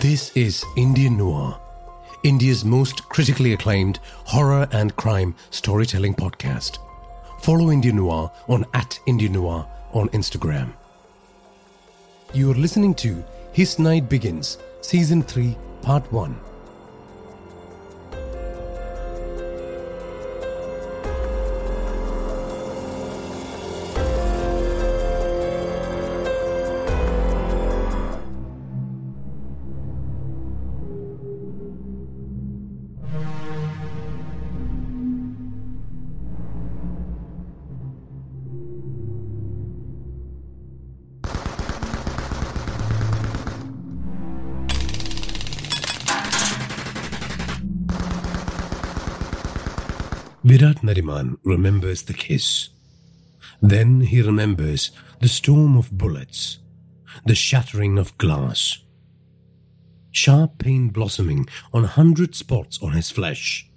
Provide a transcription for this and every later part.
This is Indian Noir, India's most critically acclaimed horror and crime storytelling podcast. Follow Indian Noir on at Indian Noir on Instagram. You are listening to His Night Begins, Season 3, Part 1. Remembers the kiss. Then he remembers the storm of bullets, the shattering of glass, sharp pain blossoming on a hundred spots on his flesh,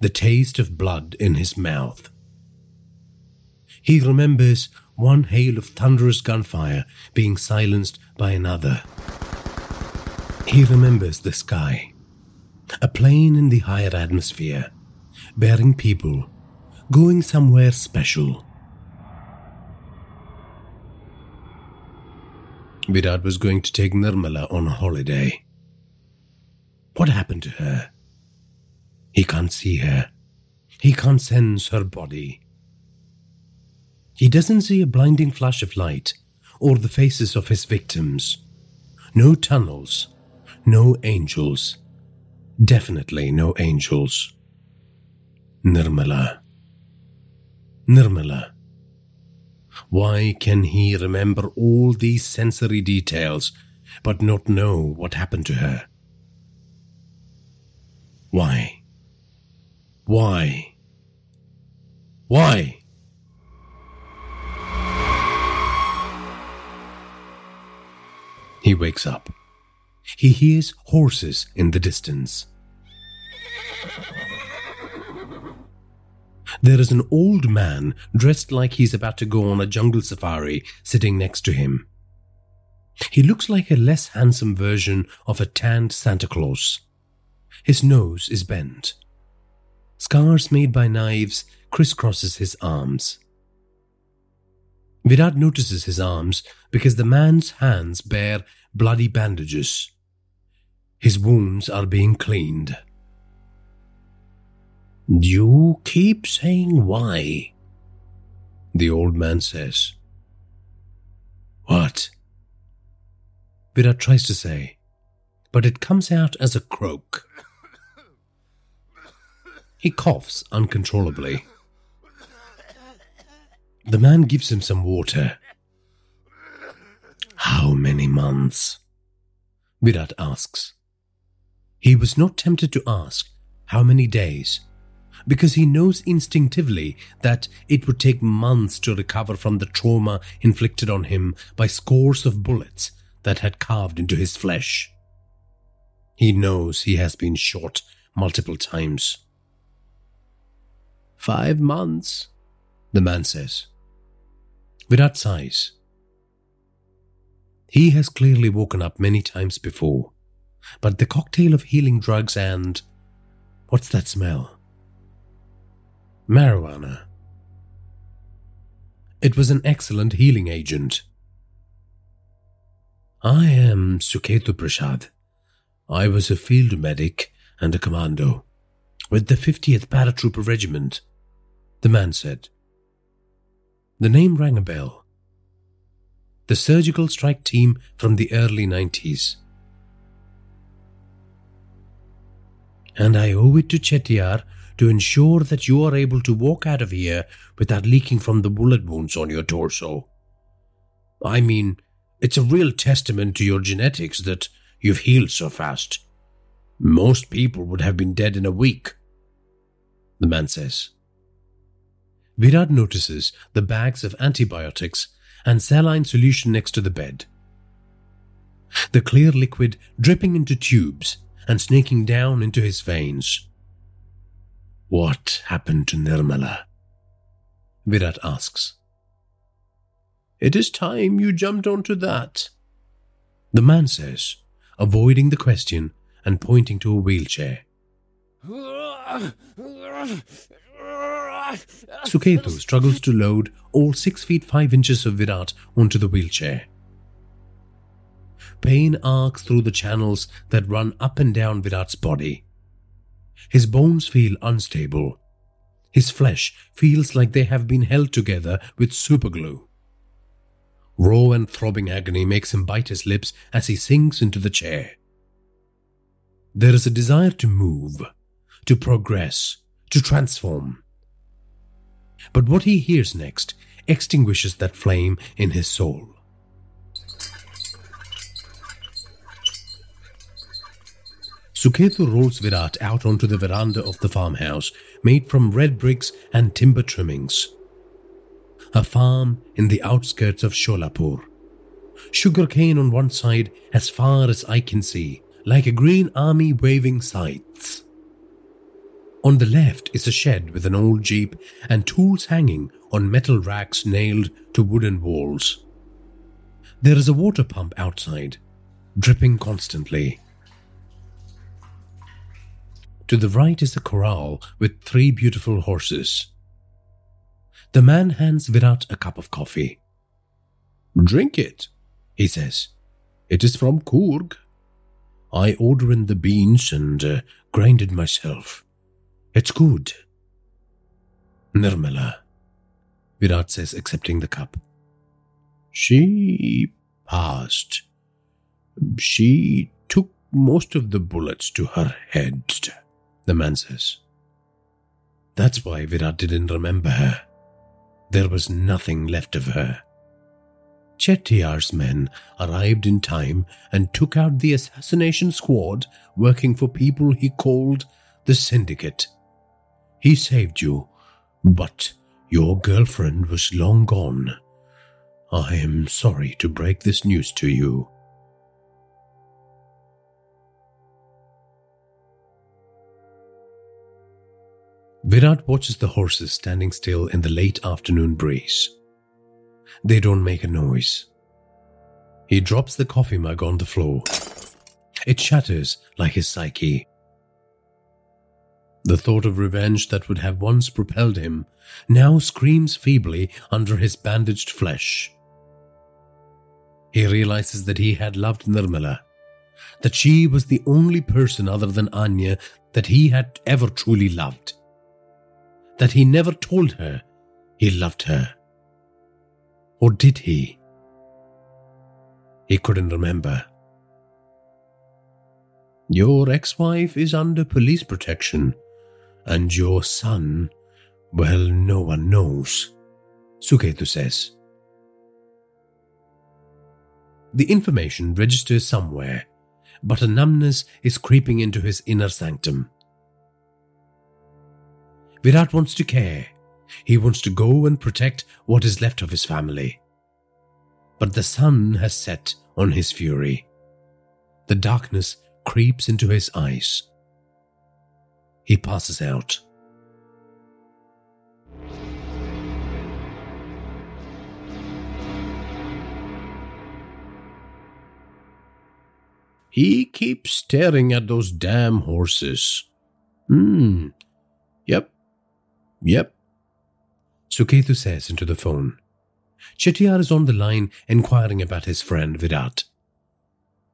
the taste of blood in his mouth. He remembers one hail of thunderous gunfire being silenced by another. He remembers the sky, a plane in the higher atmosphere, bearing people, going somewhere special. Virat was going to take Nirmala on holiday. What happened to her? He can't see her. He can't sense her body. He doesn't see a blinding flash of light or the faces of his victims. No tunnels. No angels. Definitely no angels. Nirmala. Nirmala. Why can he remember all these sensory details but not know what happened to her? Why? Why? Why? He wakes up. He hears horses in the distance. There is an old man dressed like he's about to go on a jungle safari sitting next to him. He looks like a less handsome version of a tanned Santa Claus. His nose is bent. Scars made by knives crisscrosses his arms. Virat notices his arms because the man's hands bear bloody bandages. His wounds are being cleaned. You keep saying why, the old man says. What? Virat tries to say, but it comes out as a croak. He coughs uncontrollably. The man gives him some water. How many months? Virat asks. He was not tempted to ask how many days because he knows instinctively that it would take months to recover from the trauma inflicted on him by scores of bullets that had carved into his flesh. He knows he has been shot multiple times. Five months, the man says. Virat sighs. He has clearly woken up many times before, but the cocktail of healing drugs and. What's that smell? Marijuana. It was an excellent healing agent. I am Suketu Prasad. I was a field medic and a commando with the 50th Paratrooper Regiment, the man said. The name rang a bell. The surgical strike team from the early 90s. And I owe it to Chettiar to ensure that you are able to walk out of here without leaking from the bullet wounds on your torso. I mean, it's a real testament to your genetics that you've healed so fast. Most people would have been dead in a week. The man says. Virat notices the bags of antibiotics and saline solution next to the bed. The clear liquid dripping into tubes and snaking down into his veins. What happened to Nirmala? Virat asks. It is time you jumped onto that. The man says, avoiding the question and pointing to a wheelchair. Suketu struggles to load all 6 feet 5 inches of Virat onto the wheelchair. Pain arcs through the channels that run up and down Virat's body. His bones feel unstable. His flesh feels like they have been held together with superglue. Raw and throbbing agony makes him bite his lips as he sinks into the chair. There is a desire to move, to progress, to transform. But what he hears next extinguishes that flame in his soul. Suketu rolls Virat out onto the veranda of the farmhouse, made from red bricks and timber trimmings. A farm in the outskirts of Sholapur. Sugarcane on one side as far as I can see, like a green army waving scythes. On the left is a shed with an old jeep and tools hanging on metal racks nailed to wooden walls. There is a water pump outside, dripping constantly. To the right is a corral with three beautiful horses. The man hands Virat a cup of coffee. Drink it, he says. It is from Coorg. I order in the beans and uh, grind it myself. It's good. Nirmala, Virat says, accepting the cup. She passed. She took most of the bullets to her head the man says. That's why Virat didn't remember her. There was nothing left of her. Chettiar's men arrived in time and took out the assassination squad working for people he called the Syndicate. He saved you, but your girlfriend was long gone. I am sorry to break this news to you. Virat watches the horses standing still in the late afternoon breeze. They don't make a noise. He drops the coffee mug on the floor. It shatters like his psyche. The thought of revenge that would have once propelled him now screams feebly under his bandaged flesh. He realizes that he had loved Nirmala, that she was the only person other than Anya that he had ever truly loved that he never told her he loved her. Or did he? He couldn't remember. Your ex wife is under police protection, and your son, well, no one knows, Suketu says. The information registers somewhere, but a numbness is creeping into his inner sanctum. Virat wants to care. He wants to go and protect what is left of his family. But the sun has set on his fury. The darkness creeps into his eyes. He passes out. He keeps staring at those damn horses. Hmm. Yep. Suketu says into the phone. Chettiar is on the line inquiring about his friend Virat.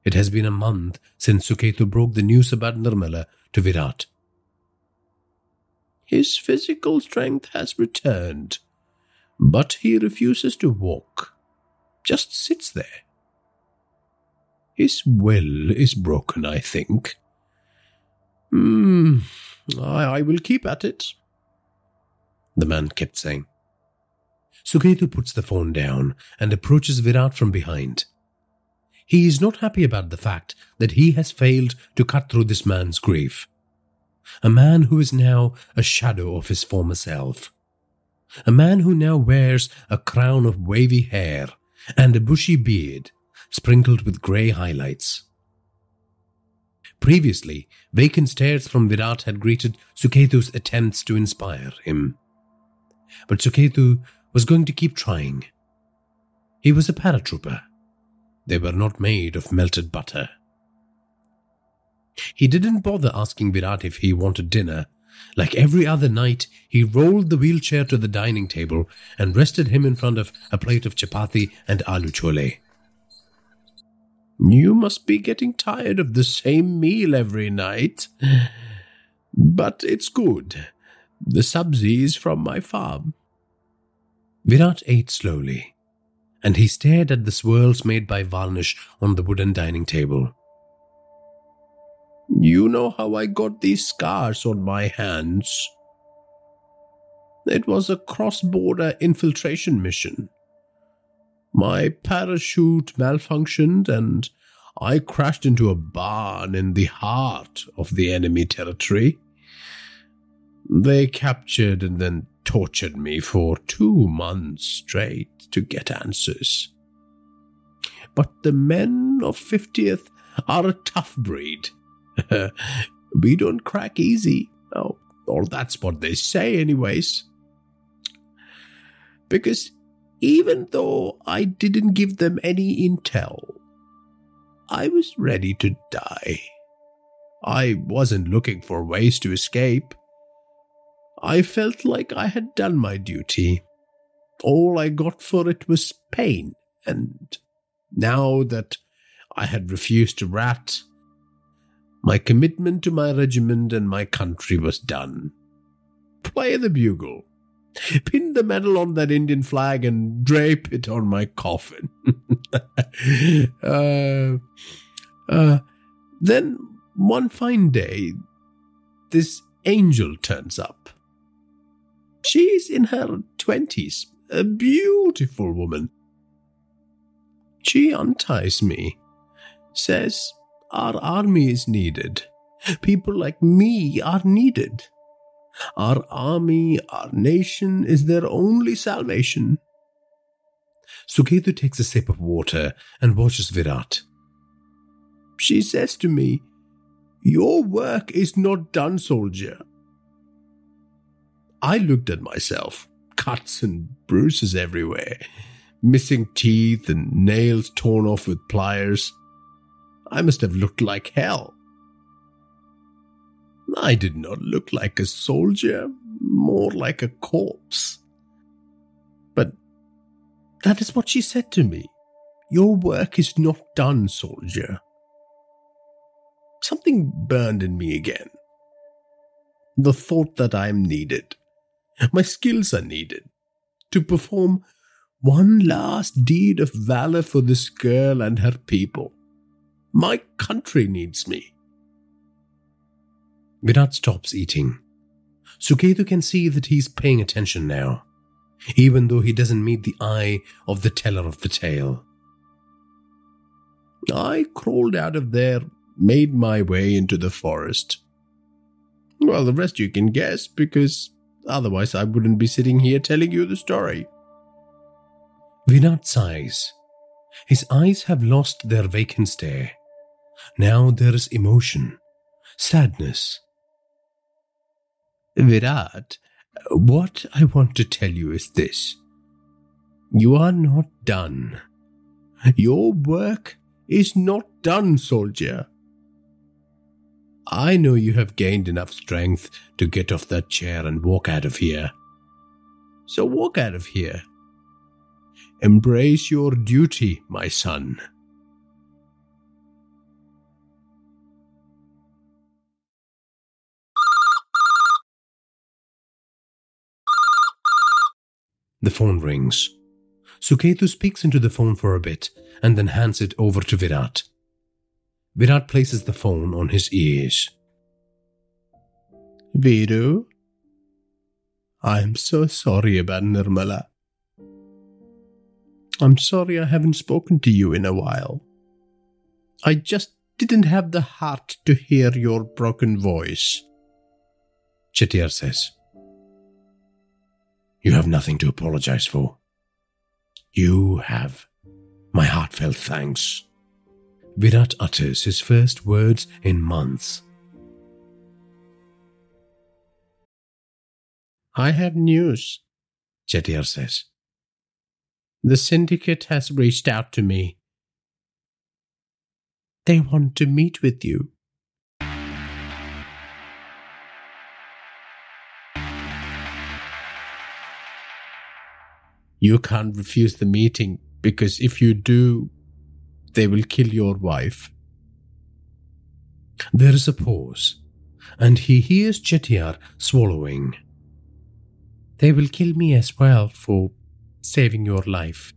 It has been a month since Suketu broke the news about Nirmala to Virat. His physical strength has returned, but he refuses to walk, just sits there. His will is broken, I think. Hmm, I, I will keep at it the man kept saying. Suketu puts the phone down and approaches Virat from behind. He is not happy about the fact that he has failed to cut through this man's grief. A man who is now a shadow of his former self. A man who now wears a crown of wavy hair and a bushy beard sprinkled with grey highlights. Previously, vacant stares from Virat had greeted Suketu's attempts to inspire him. But Suketu was going to keep trying. He was a paratrooper. They were not made of melted butter. He didn't bother asking Virat if he wanted dinner. Like every other night, he rolled the wheelchair to the dining table and rested him in front of a plate of chapati and aloo chole. You must be getting tired of the same meal every night. But it's good. The sabzi is from my farm. Virat ate slowly, and he stared at the swirls made by varnish on the wooden dining table. You know how I got these scars on my hands. It was a cross border infiltration mission. My parachute malfunctioned and I crashed into a barn in the heart of the enemy territory. They captured and then tortured me for two months straight to get answers. But the men of 50th are a tough breed. we don't crack easy. Oh, or that's what they say, anyways. Because even though I didn't give them any intel, I was ready to die. I wasn't looking for ways to escape. I felt like I had done my duty. All I got for it was pain, and now that I had refused to rat, my commitment to my regiment and my country was done. Play the bugle. Pin the medal on that Indian flag and drape it on my coffin. uh, uh, then one fine day, this angel turns up. She's in her twenties, a beautiful woman. She unties me, says our army is needed. People like me are needed. Our army, our nation is their only salvation. Suketu takes a sip of water and watches Virat. She says to me, Your work is not done, soldier. I looked at myself, cuts and bruises everywhere, missing teeth and nails torn off with pliers. I must have looked like hell. I did not look like a soldier, more like a corpse. But that is what she said to me. Your work is not done, soldier. Something burned in me again. The thought that I am needed, my skills are needed, to perform one last deed of valor for this girl and her people. My country needs me. Virat stops eating. Suketu can see that he's paying attention now, even though he doesn't meet the eye of the teller of the tale. I crawled out of there, made my way into the forest. Well, the rest you can guess, because otherwise I wouldn't be sitting here telling you the story. Virat sighs. His eyes have lost their vacant stare. Now there is emotion, sadness. Virat, what I want to tell you is this. You are not done. Your work is not done, soldier. I know you have gained enough strength to get off that chair and walk out of here. So walk out of here. Embrace your duty, my son. The phone rings. Suketu speaks into the phone for a bit and then hands it over to Virat. Virat places the phone on his ears. Viru, I'm so sorry about Nirmala. I'm sorry I haven't spoken to you in a while. I just didn't have the heart to hear your broken voice. Chettiar says. You have nothing to apologize for. You have my heartfelt thanks. Virat utters his first words in months. I have news, Chettiar says. The syndicate has reached out to me. They want to meet with you. You can't refuse the meeting because if you do, they will kill your wife. There is a pause, and he hears Chettiar swallowing. They will kill me as well for saving your life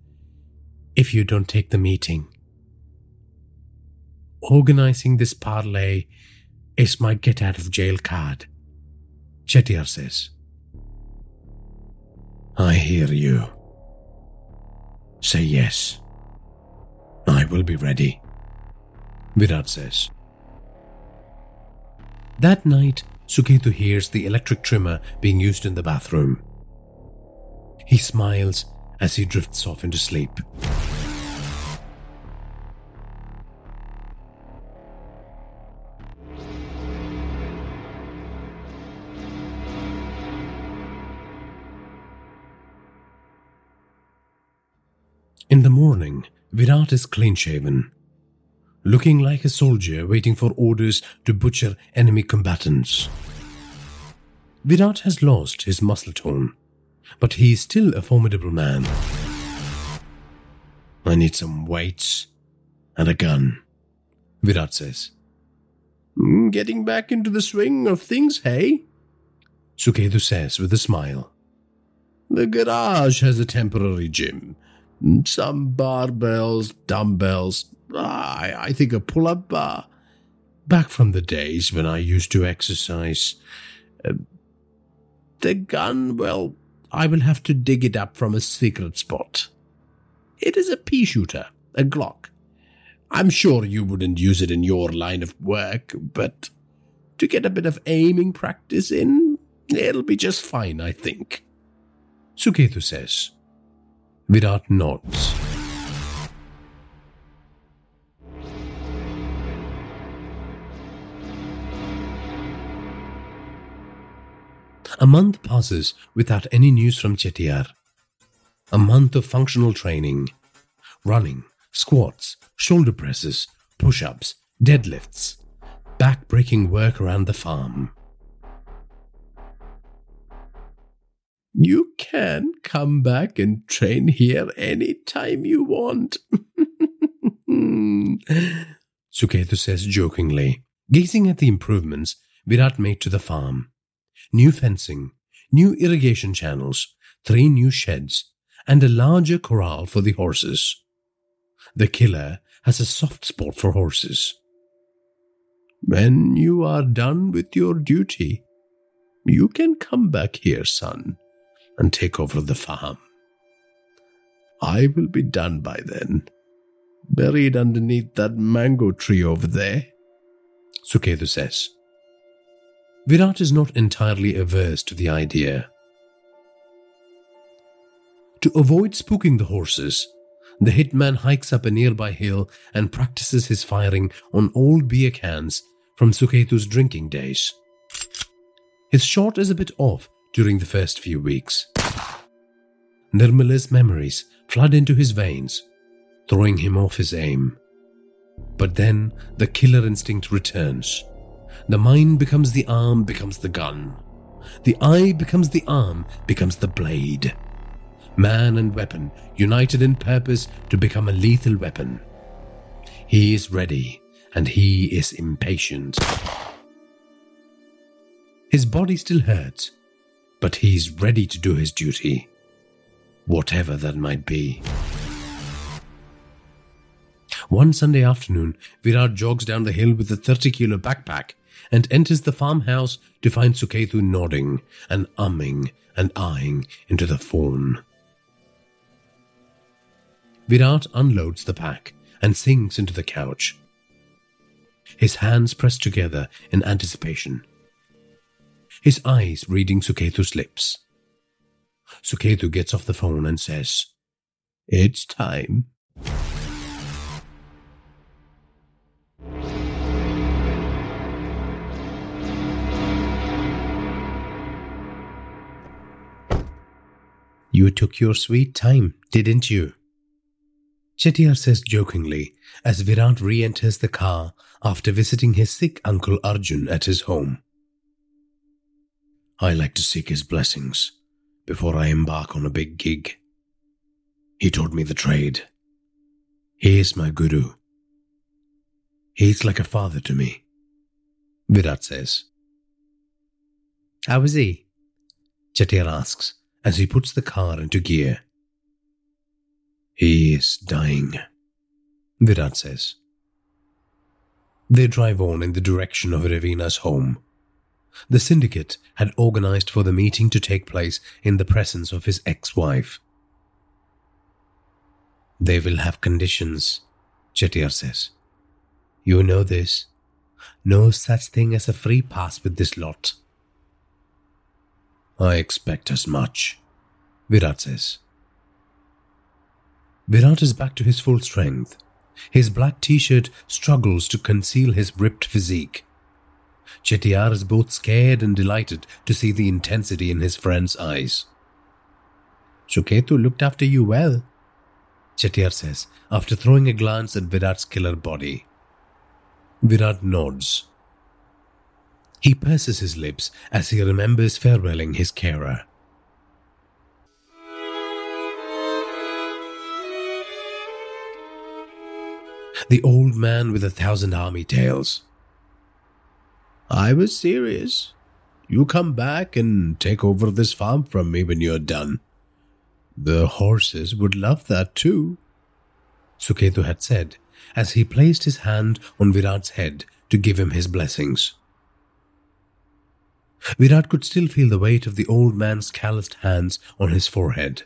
if you don't take the meeting. Organizing this parlay is my get out of jail card, Chettiar says. I hear you. Say yes. I will be ready, Virat says. That night, Suketu hears the electric trimmer being used in the bathroom. He smiles as he drifts off into sleep. Virat is clean shaven, looking like a soldier waiting for orders to butcher enemy combatants. Virat has lost his muscle tone, but he is still a formidable man. I need some weights and a gun, Virat says. "Mm, Getting back into the swing of things, hey? Suketu says with a smile. The garage has a temporary gym. Some barbells, dumbbells, I, I think a pull up bar. Back from the days when I used to exercise. Uh, the gun, well, I will have to dig it up from a secret spot. It is a pea shooter, a Glock. I'm sure you wouldn't use it in your line of work, but to get a bit of aiming practice in, it'll be just fine, I think. Suketu says. Virat nods. A month passes without any news from Chettiar. A month of functional training running, squats, shoulder presses, push ups, deadlifts, back breaking work around the farm. You can come back and train here any time you want. Suketu says jokingly, gazing at the improvements Virat made to the farm. New fencing, new irrigation channels, three new sheds, and a larger corral for the horses. The killer has a soft spot for horses. When you are done with your duty, you can come back here, son, and take over the farm. I will be done by then, buried underneath that mango tree over there, Suketu says. Virat is not entirely averse to the idea. To avoid spooking the horses, the hitman hikes up a nearby hill and practices his firing on old beer cans from Suketu's drinking days. His shot is a bit off during the first few weeks. Nirmala's memories flood into his veins, throwing him off his aim. But then the killer instinct returns. The mind becomes the arm, becomes the gun. The eye becomes the arm, becomes the blade. Man and weapon united in purpose to become a lethal weapon. He is ready, and he is impatient. His body still hurts, but he's ready to do his duty, whatever that might be. One Sunday afternoon, Virat jogs down the hill with a 30 kilo backpack and enters the farmhouse to find Suketu nodding and umming and eyeing into the fawn. Virat unloads the pack and sinks into the couch. His hands pressed together in anticipation. His eyes reading Suketu's lips. Suketu gets off the phone and says, It's time. You took your sweet time, didn't you? Chettiar says jokingly as Virat re enters the car after visiting his sick uncle Arjun at his home. I like to seek his blessings before I embark on a big gig, He taught me the trade. He is my guru. He is like a father to me, Virat says. How is he? Chettiar asks as he puts the car into gear. He is dying, Virat says. They drive on in the direction of Ravina's home. The syndicate had organized for the meeting to take place in the presence of his ex wife. They will have conditions, Chettiar says. You know this. No such thing as a free pass with this lot. I expect as much, Virat says. Virat is back to his full strength. His black t shirt struggles to conceal his ripped physique. Chettiar is both scared and delighted to see the intensity in his friend's eyes. Suketu looked after you well, Chettiar says after throwing a glance at Virat's killer body. Virat nods. He purses his lips as he remembers farewelling his carer. The old man with a thousand army tales. I was serious. You come back and take over this farm from me when you're done. The horses would love that too, Suketu had said as he placed his hand on Virat's head to give him his blessings. Virat could still feel the weight of the old man's calloused hands on his forehead.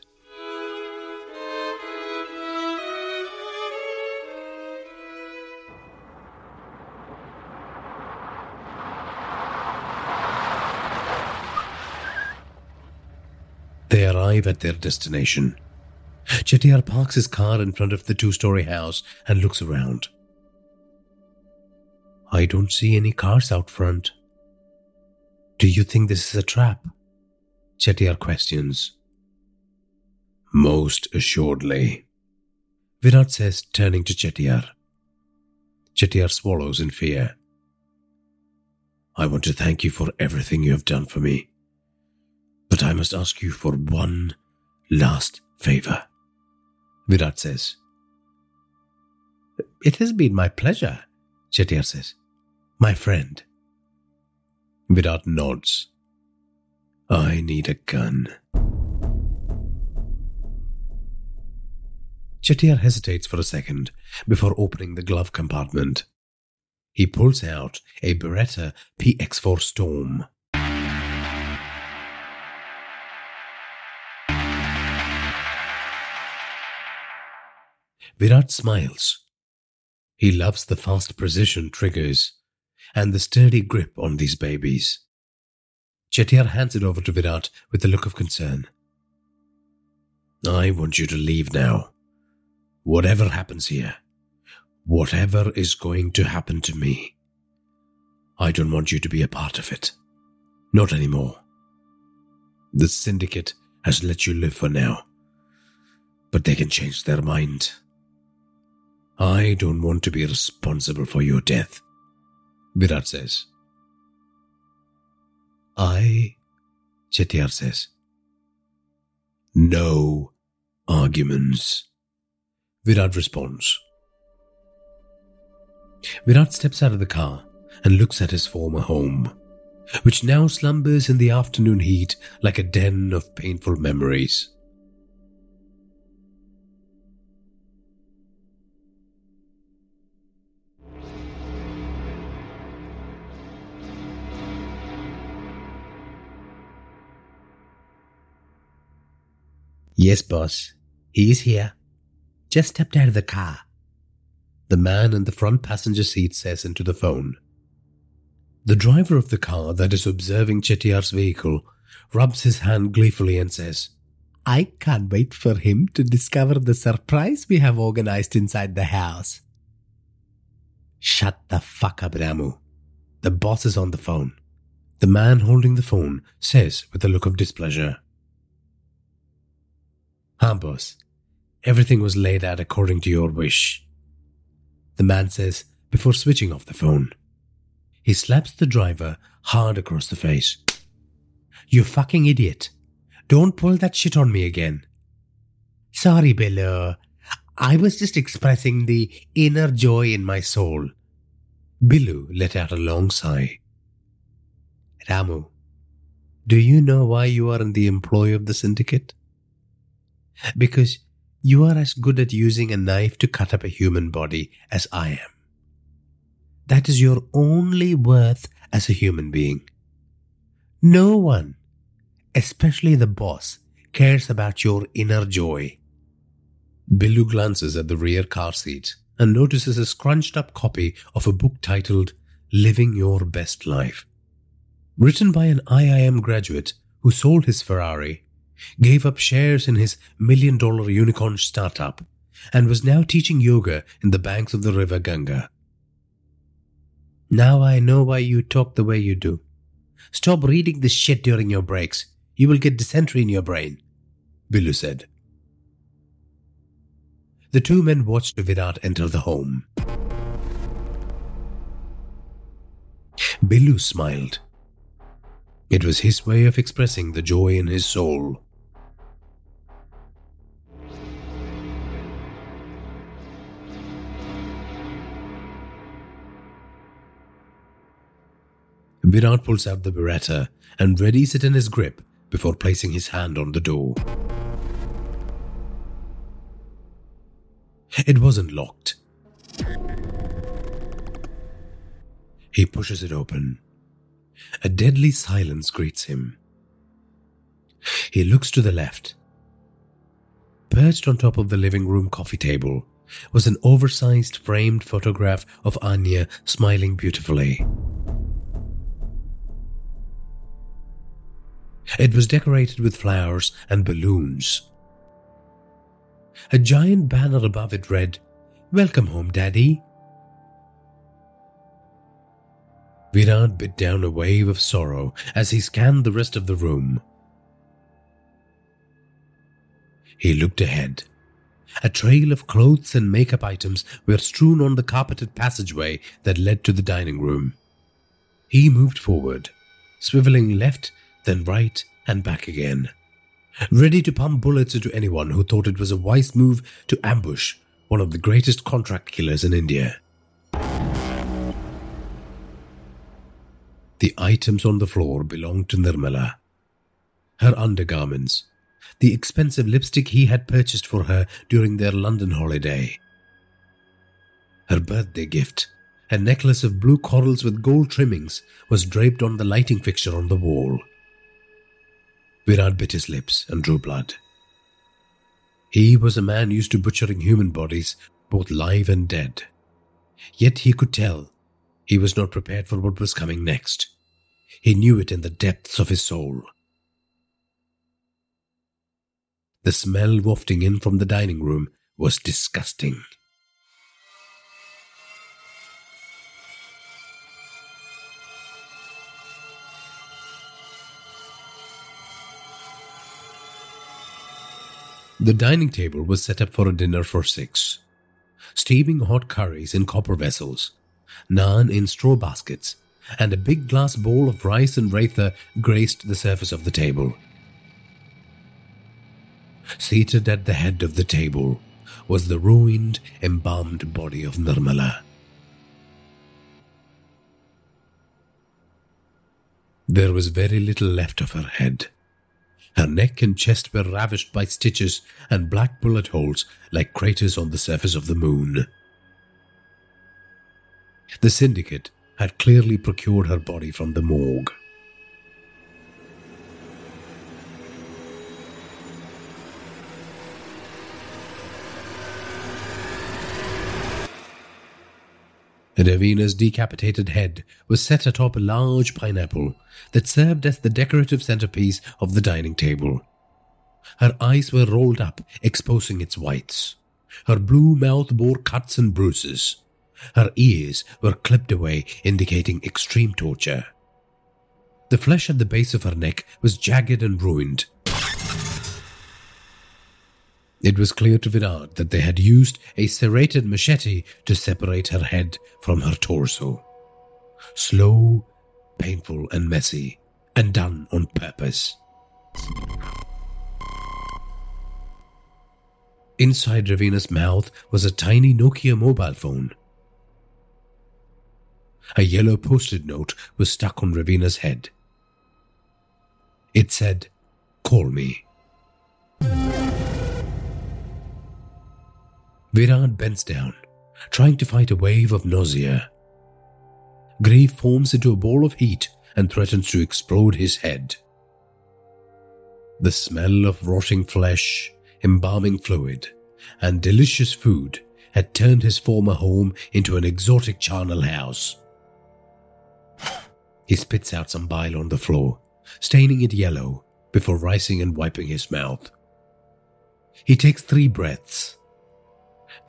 Arrive at their destination. Chettiar parks his car in front of the two story house and looks around. I don't see any cars out front. Do you think this is a trap? Chettiar questions. Most assuredly. Virat says, turning to Chettiar. Chettiar swallows in fear. I want to thank you for everything you have done for me. But I must ask you for one last favor. Virat says. It has been my pleasure, Chettiar says. My friend. Virat nods. I need a gun. Chettiar hesitates for a second before opening the glove compartment. He pulls out a Beretta PX4 Storm. Virat smiles. He loves the fast precision triggers and the sturdy grip on these babies. Chettiar hands it over to Virat with a look of concern. I want you to leave now. Whatever happens here, whatever is going to happen to me, I don't want you to be a part of it. Not anymore. The syndicate has let you live for now, but they can change their mind. I don't want to be responsible for your death, Virat says. I, Chettiar says. No arguments, Virat responds. Virat steps out of the car and looks at his former home, which now slumbers in the afternoon heat like a den of painful memories. Yes, boss. He is here. Just stepped out of the car. The man in the front passenger seat says into the phone. The driver of the car that is observing Chettiar's vehicle rubs his hand gleefully and says, I can't wait for him to discover the surprise we have organized inside the house. Shut the fuck up, Ramu. The boss is on the phone. The man holding the phone says with a look of displeasure. Ah. Everything was laid out according to your wish. The man says before switching off the phone. He slaps the driver hard across the face. You fucking idiot. Don't pull that shit on me again. Sorry, Billu. I was just expressing the inner joy in my soul. Billu let out a long sigh. Ramu, do you know why you are in the employ of the syndicate? Because you are as good at using a knife to cut up a human body as I am. That is your only worth as a human being. No one, especially the boss, cares about your inner joy. Billu glances at the rear car seat and notices a scrunched up copy of a book titled Living Your Best Life. Written by an IIM graduate who sold his Ferrari, gave up shares in his million dollar unicorn startup, and was now teaching yoga in the banks of the river Ganga. Now I know why you talk the way you do. Stop reading this shit during your breaks. You will get dysentery in your brain, Billu said. The two men watched Virat enter the home. Billu smiled. It was his way of expressing the joy in his soul. Virat pulls out the Beretta and readies it in his grip before placing his hand on the door. It wasn't locked. He pushes it open. A deadly silence greets him. He looks to the left. Perched on top of the living room coffee table was an oversized framed photograph of Anya smiling beautifully. It was decorated with flowers and balloons. A giant banner above it read, Welcome home, Daddy. Virat bit down a wave of sorrow as he scanned the rest of the room. He looked ahead. A trail of clothes and makeup items were strewn on the carpeted passageway that led to the dining room. He moved forward, swiveling left, then right, and back again ready to pump bullets into anyone who thought it was a wise move to ambush one of the greatest contract killers in India. The items on the floor belonged to Nirmala. Her undergarments, the expensive lipstick he had purchased for her during their London holiday, her birthday gift, a necklace of blue corals with gold trimmings, was draped on the lighting fixture on the wall. Virat bit his lips and drew blood. He was a man used to butchering human bodies, both live and dead. Yet he could tell he was not prepared for what was coming next. He knew it in the depths of his soul. The smell wafting in from the dining room was disgusting. The dining table was set up for a dinner for six. Steaming hot curries in copper vessels, naan in straw baskets, and a big glass bowl of rice and raitha graced the surface of the table. Seated at the head of the table was the ruined, embalmed body of Nirmala. There was very little left of her head. Her neck and chest were ravished by stitches and black bullet holes like craters on the surface of the moon. The syndicate had clearly procured her body from the morgue. Ravina's decapitated head was set atop a large pineapple that served as the decorative centerpiece of the dining table. Her eyes were rolled up, exposing its whites. Her blue mouth bore cuts and bruises. Her ears were clipped away, indicating extreme torture. The flesh at the base of her neck was jagged and ruined, it was clear to Virat that they had used a serrated machete to separate her head from her torso. Slow, painful, and messy, and done on purpose. Inside Ravina's mouth was a tiny Nokia mobile phone. A yellow post-it note was stuck on Ravina's head. It said, Call me. Virat bends down, trying to fight a wave of nausea. Grief forms into a ball of heat and threatens to explode his head. The smell of rotting flesh, embalming fluid, and delicious food had turned his former home into an exotic charnel house. He spits out some bile on the floor, staining it yellow before rising and wiping his mouth. He takes three breaths.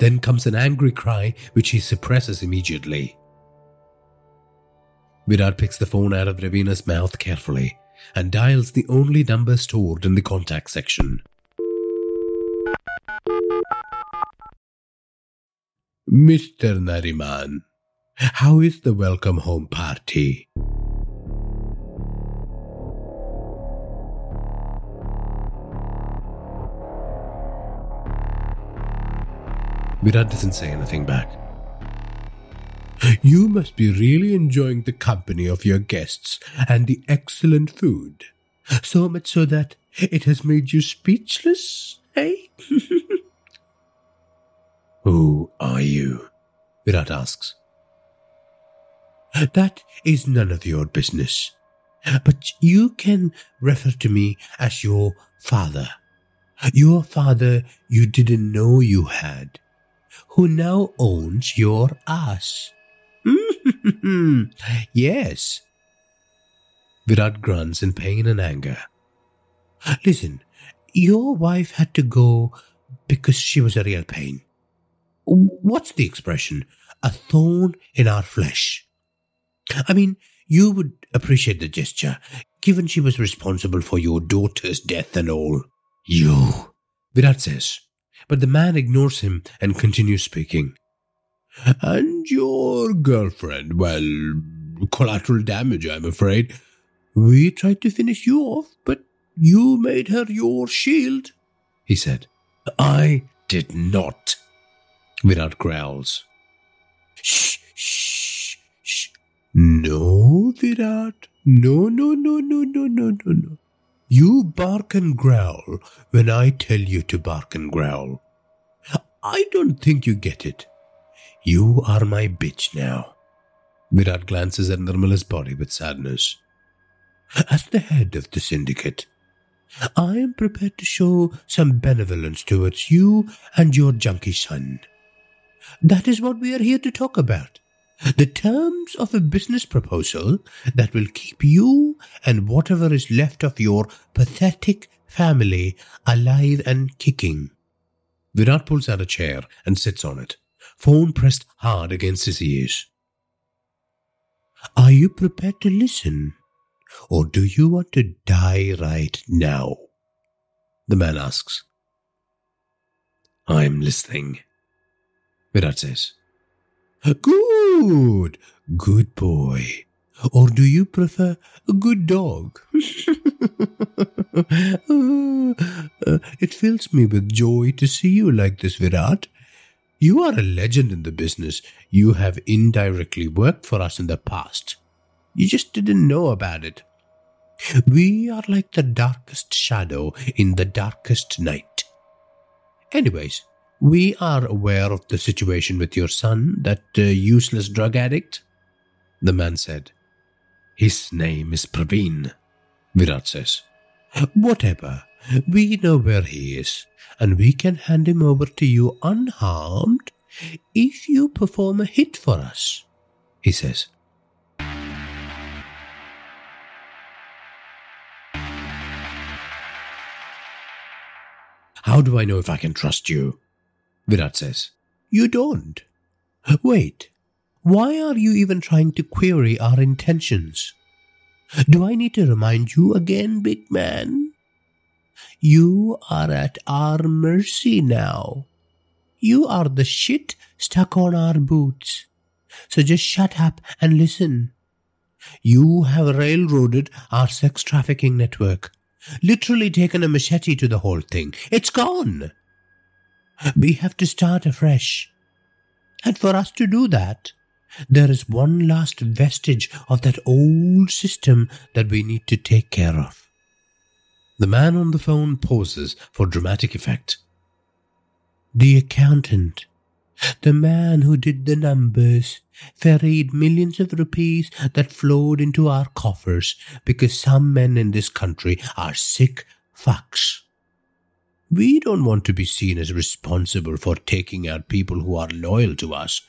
Then comes an angry cry, which he suppresses immediately. Virat picks the phone out of Ravina's mouth carefully and dials the only number stored in the contact section. Mr. Nariman, how is the welcome home party? Virat doesn't say anything back. You must be really enjoying the company of your guests and the excellent food. So much so that it has made you speechless, eh? Who are you? Virat asks. That is none of your business. But you can refer to me as your father. Your father you didn't know you had, who now owns your ass. Mm-hmm. yes. Virat grunts in pain and anger. Listen, your wife had to go because she was a real pain. What's the expression? A thorn in our flesh. I mean, you would appreciate the gesture, given she was responsible for your daughter's death and all. You, Virat says. But the man ignores him and continues speaking. And your girlfriend, well, collateral damage, I'm afraid. We tried to finish you off, but you made her your shield, he said. I did not. Virat growls. Shh, shh, shh. No, Virat. No, no, no, no, no, no, no, no. You bark and growl when I tell you to bark and growl. I don't think you get it. You are my bitch now. Virat glances at Nirmala's body with sadness. As the head of the syndicate, I am prepared to show some benevolence towards you and your junkie son. That is what we are here to talk about. The terms of a business proposal that will keep you and whatever is left of your pathetic family alive and kicking. Virat pulls out a chair and sits on it phone pressed hard against his ears. Are you prepared to listen? Or do you want to die right now? The man asks. I'm listening. Virat says. Good, good boy. Or do you prefer a good dog? it fills me with joy to see you like this, Virat. You are a legend in the business. You have indirectly worked for us in the past. You just didn't know about it. We are like the darkest shadow in the darkest night. Anyways, we are aware of the situation with your son, that uh, useless drug addict. The man said. His name is Praveen, Virat says. Whatever. We know where he is and we can hand him over to you unharmed if you perform a hit for us, he says. How do I know if I can trust you? Virat says. You don't. Wait, why are you even trying to query our intentions? Do I need to remind you again, big man? You are at our mercy now. You are the shit stuck on our boots. So just shut up and listen. You have railroaded our sex trafficking network. Literally taken a machete to the whole thing. It's gone. We have to start afresh. And for us to do that, there is one last vestige of that old system that we need to take care of. The man on the phone pauses for dramatic effect. The accountant, the man who did the numbers, ferried millions of rupees that flowed into our coffers because some men in this country are sick fucks. We don't want to be seen as responsible for taking out people who are loyal to us.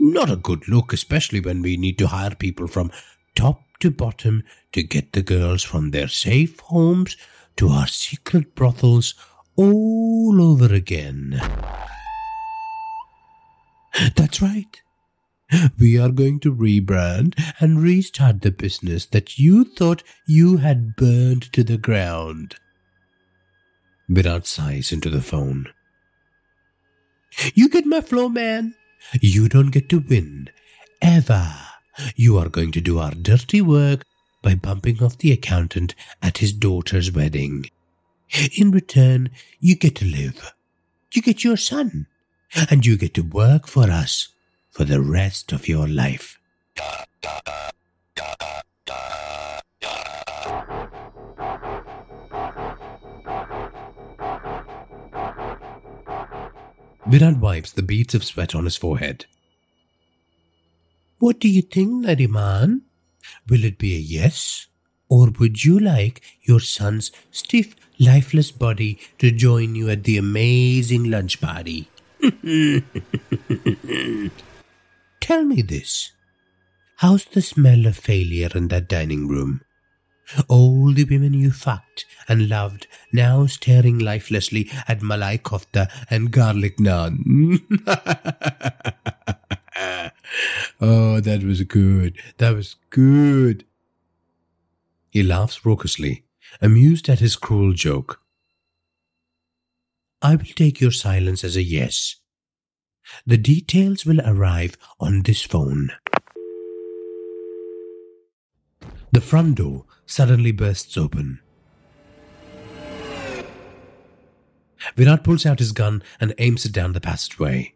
Not a good look, especially when we need to hire people from top to bottom to get the girls from their safe homes to our secret brothels all over again. That's right. We are going to rebrand and restart the business that you thought you had burned to the ground. Virat sighs into the phone. You get my flow, man. You don't get to win. Ever. You are going to do our dirty work by bumping off the accountant at his daughter's wedding. In return, you get to live. You get your son. And you get to work for us for the rest of your life. Virat wipes the beads of sweat on his forehead. What do you think, Nariman? Will it be a yes? Or would you like your son's stiff, lifeless body to join you at the amazing lunch party? Tell me this. How's the smell of failure in that dining room? All the women you fucked and loved now staring lifelessly at malai kofta and garlic naan. oh, that was good. That was good. He laughs raucously, amused at his cruel joke. I will take your silence as a yes. The details will arrive on this phone. The front door suddenly bursts open. Virat pulls out his gun and aims it down the passageway.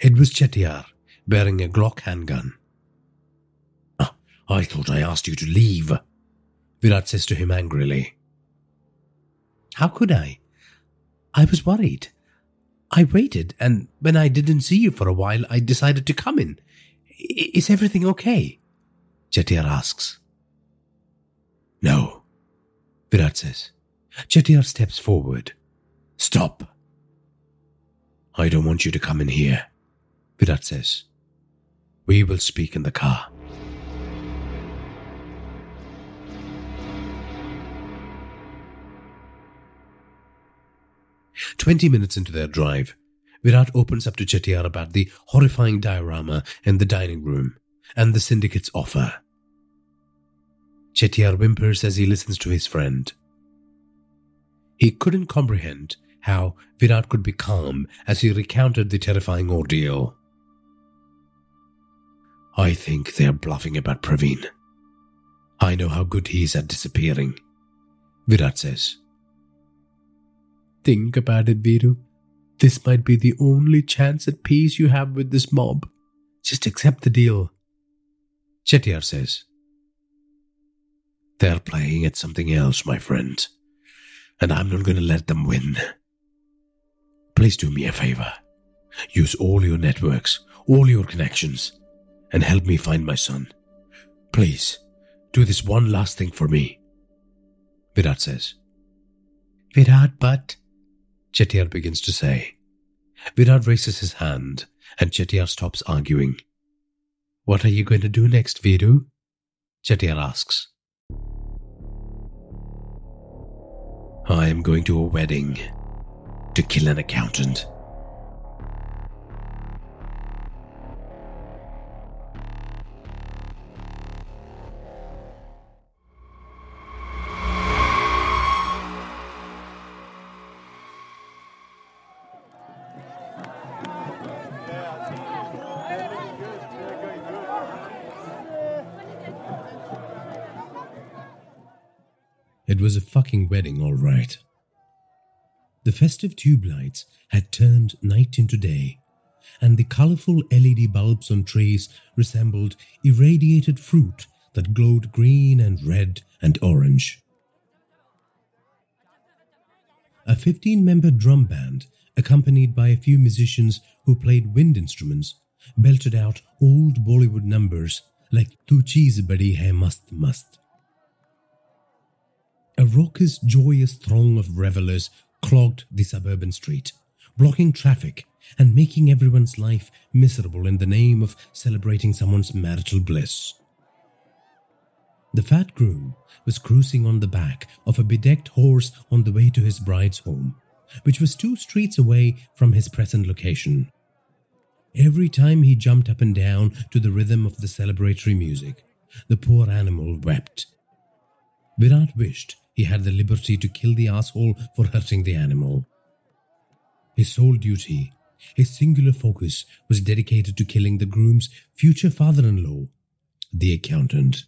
It was Chettiar, bearing a Glock handgun. Oh, I thought I asked you to leave, Virat says to him angrily. How could I? I was worried. I waited, and when I didn't see you for a while, I decided to come in. Is everything okay? Chettiar asks. No, Virat says. Chettiar steps forward. Stop. I don't want you to come in here, Virat says. We will speak in the car. Twenty minutes into their drive, Virat opens up to Chettiar about the horrifying diorama in the dining room and the syndicate's offer. Chettiar whimpers as he listens to his friend. He couldn't comprehend how Virat could be calm as he recounted the terrifying ordeal. I think they're bluffing about Praveen. I know how good he is at disappearing, Virat says. Think about it, Viru. This might be the only chance at peace you have with this mob. Just accept the deal. Chettiar says. They're playing at something else, my friend, and I'm not going to let them win. Please do me a favor. Use all your networks, all your connections, and help me find my son. Please, do this one last thing for me. Virat says. Virat, but Chettiar begins to say. Virat raises his hand, and Chettiar stops arguing. What are you going to do next, Viru? Chettiar asks. I am going to a wedding to kill an accountant. Festive tube lights had turned night into day, and the colorful LED bulbs on trays resembled irradiated fruit that glowed green and red and orange. A 15 member drum band, accompanied by a few musicians who played wind instruments, belted out old Bollywood numbers like Tu Cheez Badi Hai Mast Mast. A raucous, joyous throng of revelers clogged the suburban street, blocking traffic and making everyone's life miserable in the name of celebrating someone's marital bliss. The fat groom was cruising on the back of a bedecked horse on the way to his bride's home, which was two streets away from his present location. Every time he jumped up and down to the rhythm of the celebratory music, the poor animal wept. Virat wished he had the liberty to kill the asshole for hurting the animal. His sole duty, his singular focus, was dedicated to killing the groom's future father in law, the accountant.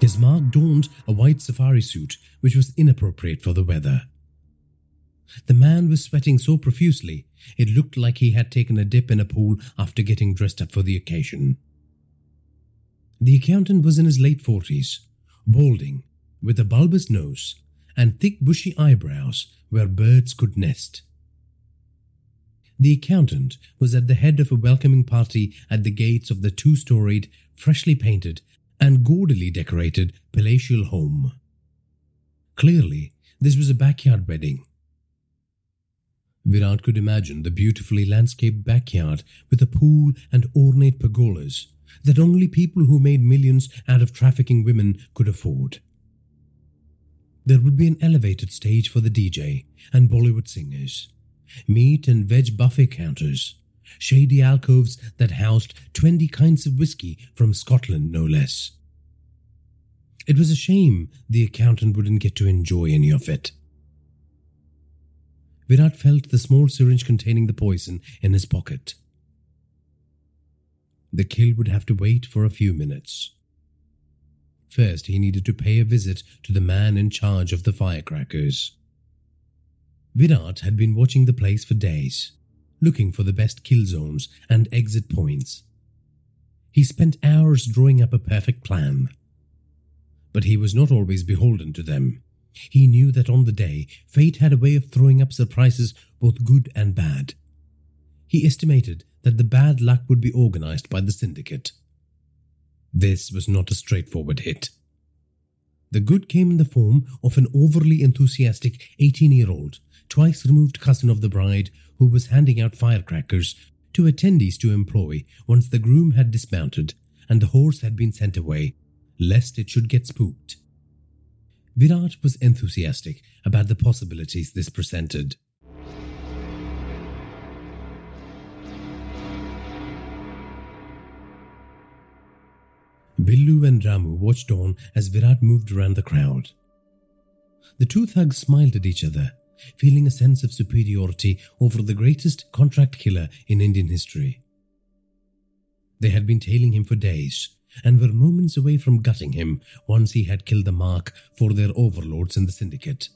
His mark donned a white safari suit, which was inappropriate for the weather. The man was sweating so profusely it looked like he had taken a dip in a pool after getting dressed up for the occasion. The accountant was in his late forties, balding, with a bulbous nose and thick bushy eyebrows where birds could nest. The accountant was at the head of a welcoming party at the gates of the two storied, freshly painted, and gaudily decorated palatial home. Clearly, this was a backyard wedding, Virat could imagine the beautifully landscaped backyard with a pool and ornate pergolas that only people who made millions out of trafficking women could afford. There would be an elevated stage for the DJ and Bollywood singers, meat and veg buffet counters, shady alcoves that housed 20 kinds of whiskey from Scotland, no less. It was a shame the accountant wouldn't get to enjoy any of it. Virat felt the small syringe containing the poison in his pocket. The kill would have to wait for a few minutes. First, he needed to pay a visit to the man in charge of the firecrackers. Virat had been watching the place for days, looking for the best kill zones and exit points. He spent hours drawing up a perfect plan. But he was not always beholden to them. He knew that on the day, fate had a way of throwing up surprises both good and bad. He estimated that the bad luck would be organized by the syndicate. This was not a straightforward hit. The good came in the form of an overly enthusiastic 18 year old, twice removed cousin of the bride who was handing out firecrackers to attendees to employ once the groom had dismounted and the horse had been sent away, lest it should get spooked. Virat was enthusiastic about the possibilities this presented. Billu and Ramu watched on as Virat moved around the crowd. The two thugs smiled at each other, feeling a sense of superiority over the greatest contract killer in Indian history. They had been tailing him for days, and were moments away from gutting him once he had killed the mark for their overlords in the syndicate.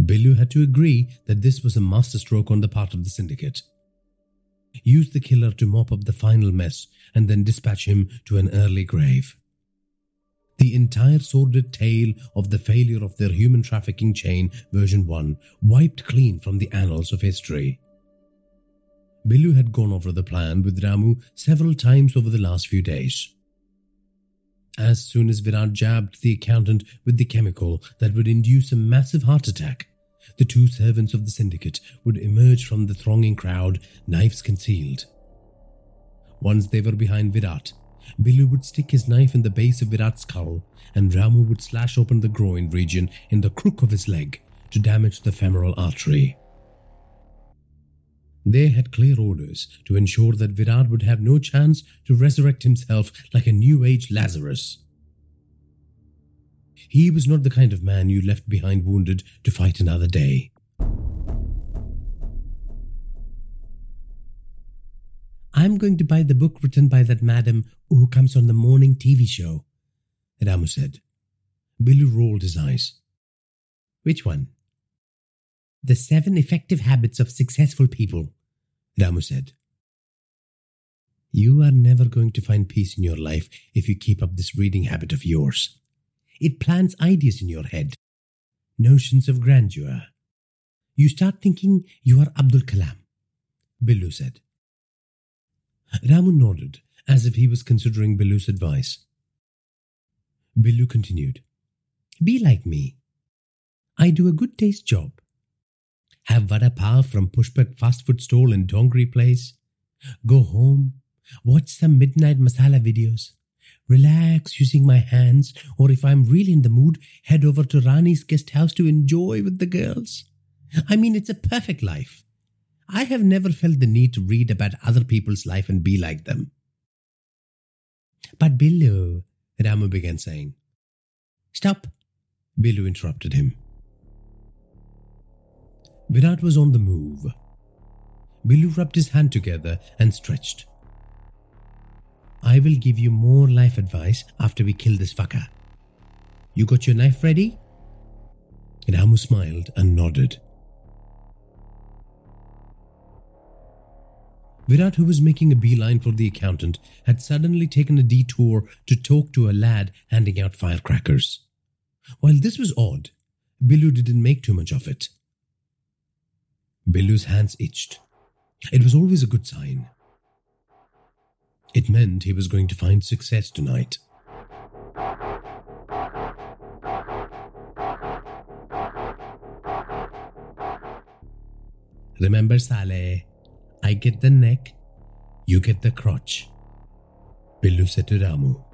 Billu had to agree that this was a masterstroke on the part of the syndicate. Use the killer to mop up the final mess and then dispatch him to an early grave. The entire sordid tale of the failure of their human trafficking chain, version 1, wiped clean from the annals of history. Billu had gone over the plan with Ramu several times over the last few days. As soon as Virat jabbed the accountant with the chemical that would induce a massive heart attack, the two servants of the syndicate would emerge from the thronging crowd, knives concealed. Once they were behind Virat, Billu would stick his knife in the base of Virat's skull, and Ramu would slash open the groin region in the crook of his leg to damage the femoral artery. They had clear orders to ensure that Virat would have no chance to resurrect himself like a new age Lazarus. He was not the kind of man you left behind wounded to fight another day. I'm going to buy the book written by that madam who comes on the morning TV show, Ramu said. Billu rolled his eyes. Which one? The Seven Effective Habits of Successful People, Ramu said. You are never going to find peace in your life if you keep up this reading habit of yours. It plants ideas in your head, notions of grandeur. You start thinking you are Abdul Kalam, Billu said. Ramu nodded as if he was considering Billu's advice. Billu continued, Be like me. I do a good day's job. Have vada pav from Pushpak fast food stall in Dongri place. Go home, watch some midnight masala videos, relax using my hands, or if I'm really in the mood, head over to Rani's guest house to enjoy with the girls. I mean, it's a perfect life. I have never felt the need to read about other people's life and be like them. But Billu, Ramu began saying. Stop, Billu interrupted him. Virat was on the move. Billu rubbed his hand together and stretched. I will give you more life advice after we kill this fucker. You got your knife ready? Ramu smiled and nodded. Virat, who was making a beeline for the accountant, had suddenly taken a detour to talk to a lad handing out firecrackers. While this was odd, Billu didn't make too much of it. Billu's hands itched. It was always a good sign. It meant he was going to find success tonight. Remember, Saleh, I get the neck, you get the crotch. Billu said to Ramu.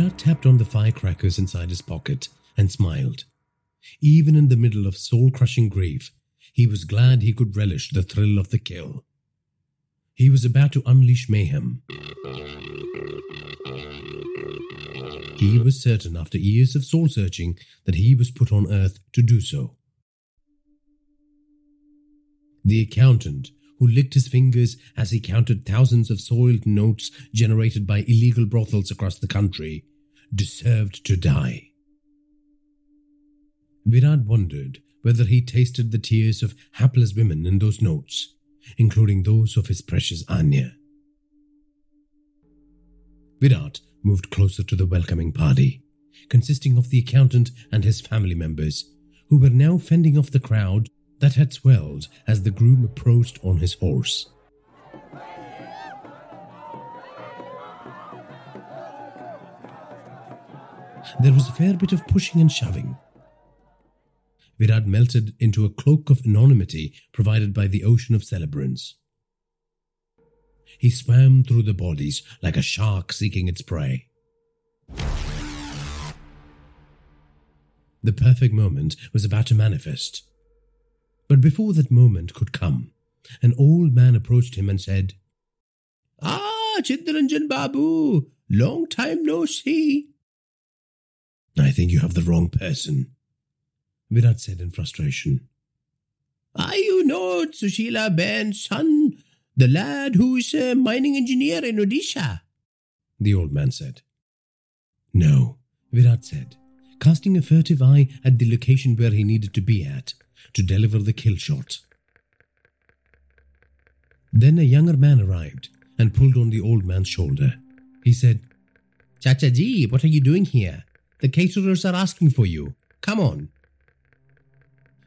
Virat tapped on the firecrackers inside his pocket and smiled. Even in the middle of soul crushing grief, he was glad he could relish the thrill of the kill. He was about to unleash mayhem. He was certain after years of soul searching that he was put on earth to do so. The accountant, who licked his fingers as he counted thousands of soiled notes generated by illegal brothels across the country, deserved to die. Virat wondered whether he tasted the tears of hapless women in those notes including those of his precious Anya. Virat moved closer to the welcoming party, consisting of the accountant and his family members, who were now fending off the crowd that had swelled as the groom approached on his horse. There was a fair bit of pushing and shoving, Virat melted into a cloak of anonymity provided by the ocean of celebrants. He swam through the bodies like a shark seeking its prey. The perfect moment was about to manifest. But before that moment could come, an old man approached him and said, Ah, Chittaranjan Babu, long time no see. I think you have the wrong person, Virat said in frustration. Are you not Sushila Ben's son, the lad who's a mining engineer in Odisha? The old man said. No, Virat said, casting a furtive eye at the location where he needed to be at to deliver the kill shot. Then a younger man arrived and pulled on the old man's shoulder. He said, Chacha ji, what are you doing here? The caterers are asking for you. Come on.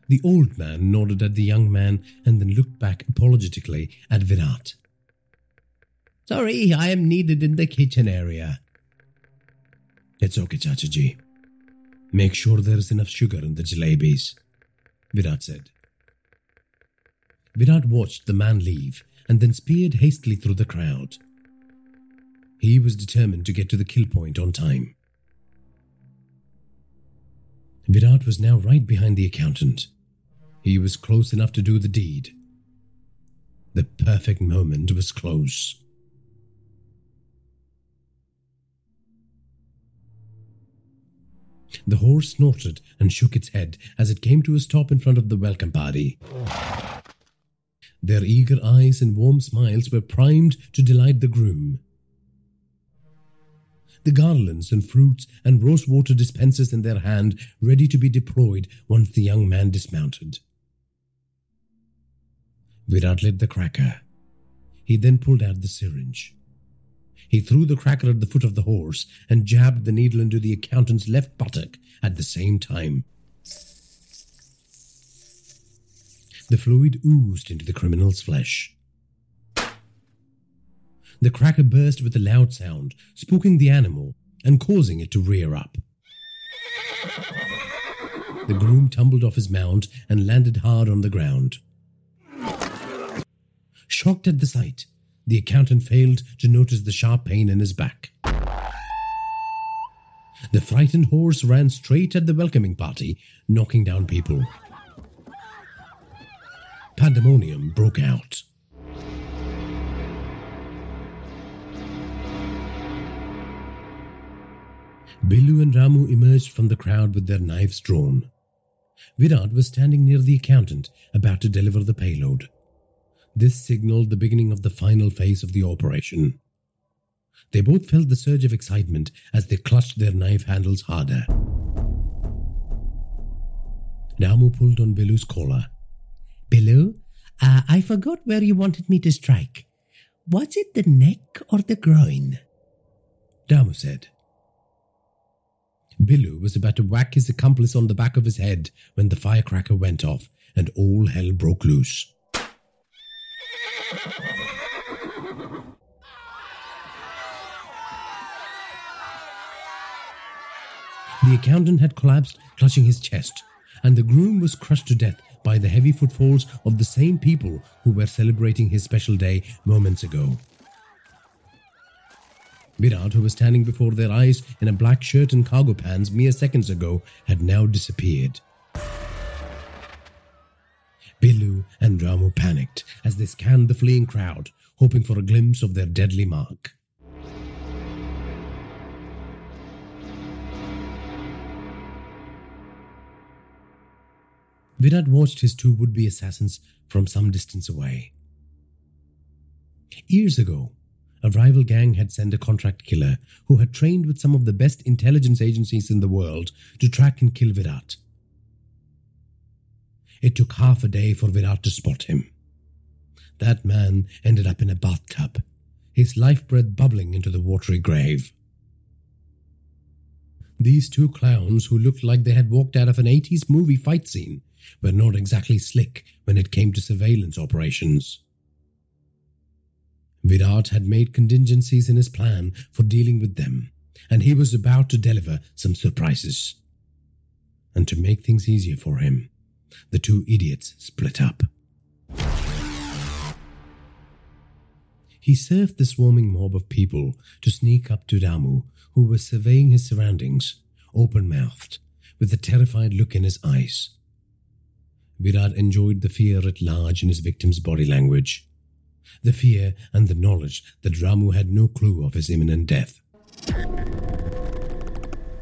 The old man nodded at the young man and then looked back apologetically at Virat. Sorry, I am needed in the kitchen area. It's okay, Chachaji. Make sure there's enough sugar in the jalebis, Virat said. Virat watched the man leave and then speared hastily through the crowd. He was determined to get to the kill point on time. Virat was now right behind the accountant. He was close enough to do the deed. The perfect moment was close. The horse snorted and shook its head as it came to a stop in front of the welcome party. Their eager eyes and warm smiles were primed to delight the groom. The garlands and fruits and rose water dispensers in their hand, ready to be deployed once the young man dismounted. Virat lit the cracker. He then pulled out the syringe. He threw the cracker at the foot of the horse and jabbed the needle into the accountant's left buttock at the same time. The fluid oozed into the criminal's flesh. The cracker burst with a loud sound, spooking the animal and causing it to rear up. The groom tumbled off his mount and landed hard on the ground. Shocked at the sight, the accountant failed to notice the sharp pain in his back. The frightened horse ran straight at the welcoming party, knocking down people. Pandemonium broke out. Bilu and Ramu emerged from the crowd with their knives drawn. Virat was standing near the accountant, about to deliver the payload. This signaled the beginning of the final phase of the operation. They both felt the surge of excitement as they clutched their knife handles harder. Ramu pulled on Bilu's collar. Bilu, uh, I forgot where you wanted me to strike. Was it the neck or the groin? Ramu said. Bilu was about to whack his accomplice on the back of his head when the firecracker went off and all hell broke loose. The accountant had collapsed, clutching his chest, and the groom was crushed to death by the heavy footfalls of the same people who were celebrating his special day moments ago. Virat, who was standing before their eyes in a black shirt and cargo pants mere seconds ago, had now disappeared. Bilu and Ramu panicked as they scanned the fleeing crowd, hoping for a glimpse of their deadly mark. Virat watched his two would be assassins from some distance away. Years ago, a rival gang had sent a contract killer who had trained with some of the best intelligence agencies in the world to track and kill Virat. It took half a day for Virat to spot him. That man ended up in a bathtub, his life breath bubbling into the watery grave. These two clowns, who looked like they had walked out of an 80s movie fight scene, were not exactly slick when it came to surveillance operations. Virat had made contingencies in his plan for dealing with them, and he was about to deliver some surprises. And to make things easier for him, the two idiots split up. He served the swarming mob of people to sneak up to Ramu, who was surveying his surroundings, open mouthed, with a terrified look in his eyes. Virat enjoyed the fear at large in his victim's body language the fear and the knowledge that Ramu had no clue of his imminent death.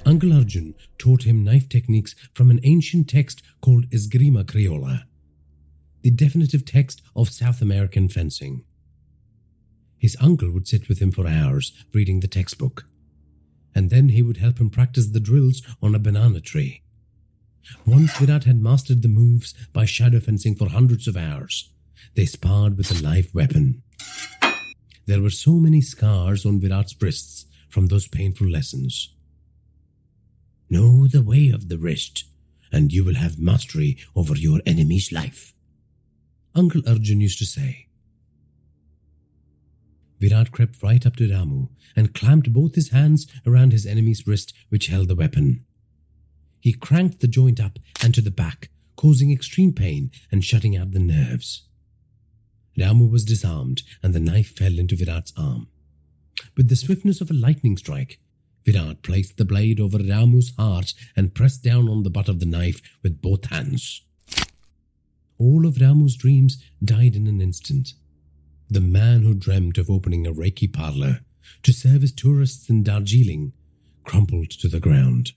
Uncle Arjun taught him knife techniques from an ancient text called Esgrima Criolla, the definitive text of South American fencing. His uncle would sit with him for hours reading the textbook, and then he would help him practice the drills on a banana tree. Once Virat had mastered the moves by shadow fencing for hundreds of hours, they sparred with a live weapon. There were so many scars on Virat's wrists from those painful lessons. Know the way of the wrist, and you will have mastery over your enemy's life. Uncle Arjun used to say. Virat crept right up to Ramu and clamped both his hands around his enemy's wrist, which held the weapon. He cranked the joint up and to the back, causing extreme pain and shutting out the nerves. Ramu was disarmed and the knife fell into Virat's arm. With the swiftness of a lightning strike, Virat placed the blade over Ramu's heart and pressed down on the butt of the knife with both hands. All of Ramu's dreams died in an instant. The man who dreamt of opening a Reiki parlor to service tourists in Darjeeling crumpled to the ground.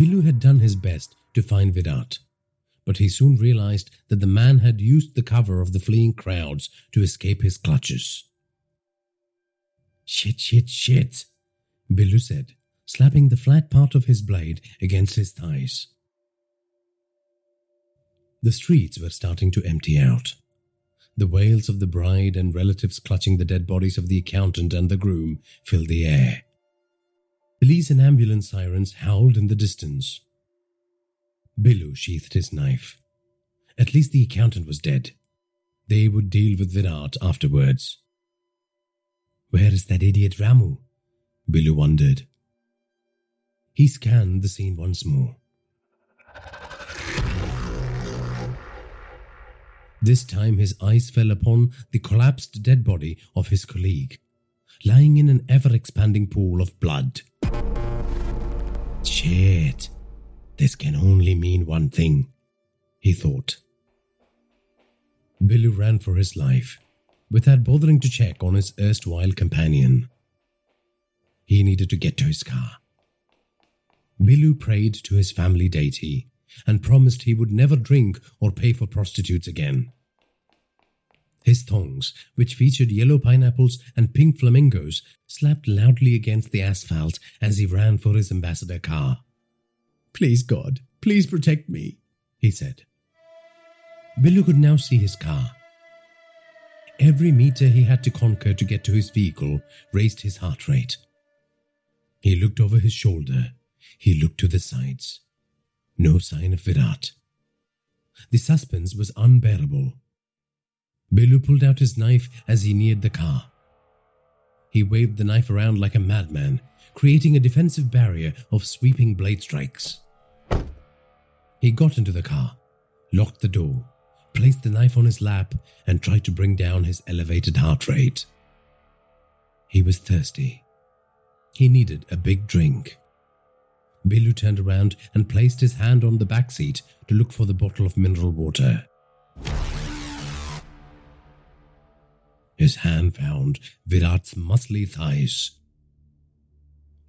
Bilu had done his best to find Virat, but he soon realized that the man had used the cover of the fleeing crowds to escape his clutches. Shit, shit, shit, Bilu said, slapping the flat part of his blade against his thighs. The streets were starting to empty out. The wails of the bride and relatives clutching the dead bodies of the accountant and the groom filled the air. Police and ambulance sirens howled in the distance. Billu sheathed his knife. At least the accountant was dead. They would deal with Virat afterwards. Where is that idiot Ramu? Billu wondered. He scanned the scene once more. This time his eyes fell upon the collapsed dead body of his colleague, lying in an ever expanding pool of blood. Shit, this can only mean one thing, he thought. Bilu ran for his life, without bothering to check on his erstwhile companion. He needed to get to his car. Billu prayed to his family deity and promised he would never drink or pay for prostitutes again. His thongs, which featured yellow pineapples and pink flamingos, slapped loudly against the asphalt as he ran for his ambassador car. Please, God, please protect me, he said. Billu could now see his car. Every meter he had to conquer to get to his vehicle raised his heart rate. He looked over his shoulder. He looked to the sides. No sign of Virat. The suspense was unbearable. Bilu pulled out his knife as he neared the car. He waved the knife around like a madman, creating a defensive barrier of sweeping blade strikes. He got into the car, locked the door, placed the knife on his lap, and tried to bring down his elevated heart rate. He was thirsty. He needed a big drink. Bilu turned around and placed his hand on the back seat to look for the bottle of mineral water. His hand found Virat's muscly thighs.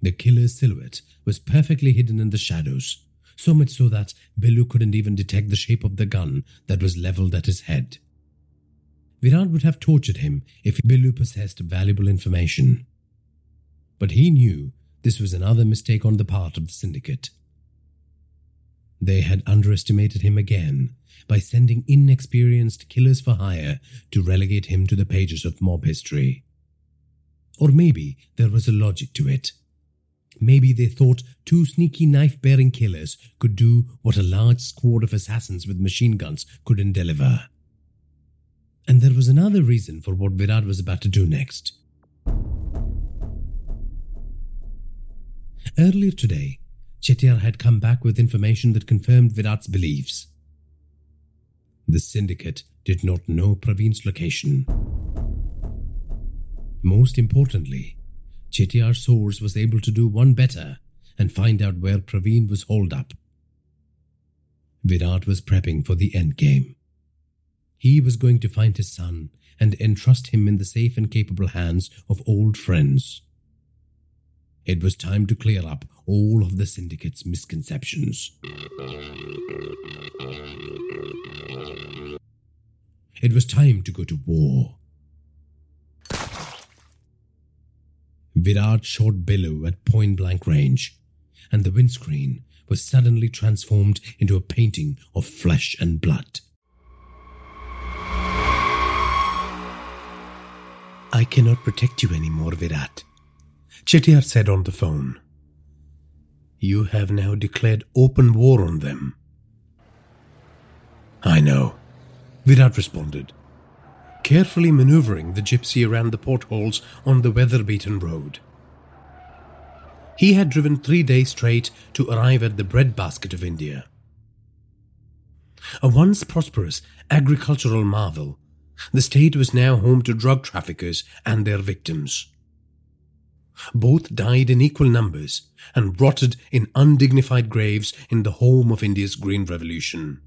The killer's silhouette was perfectly hidden in the shadows, so much so that Billu couldn't even detect the shape of the gun that was leveled at his head. Virat would have tortured him if Billu possessed valuable information. But he knew this was another mistake on the part of the syndicate. They had underestimated him again by sending inexperienced killers for hire to relegate him to the pages of mob history. Or maybe there was a logic to it. Maybe they thought two sneaky knife bearing killers could do what a large squad of assassins with machine guns couldn't deliver. And there was another reason for what Virat was about to do next. Earlier today, Chettiar had come back with information that confirmed Virat's beliefs. The syndicate did not know Praveen's location. Most importantly, Chettiar's source was able to do one better and find out where Praveen was holed up. Virat was prepping for the endgame. He was going to find his son and entrust him in the safe and capable hands of old friends. It was time to clear up all of the syndicate's misconceptions. It was time to go to war. Virat shot Bilu at point blank range, and the windscreen was suddenly transformed into a painting of flesh and blood. I cannot protect you anymore, Virat. Chettiar said on the phone. You have now declared open war on them. I know, Virat responded, carefully maneuvering the gypsy around the potholes on the weather beaten road. He had driven three days straight to arrive at the breadbasket of India. A once prosperous agricultural marvel, the state was now home to drug traffickers and their victims. Both died in equal numbers and rotted in undignified graves in the home of India's Green Revolution.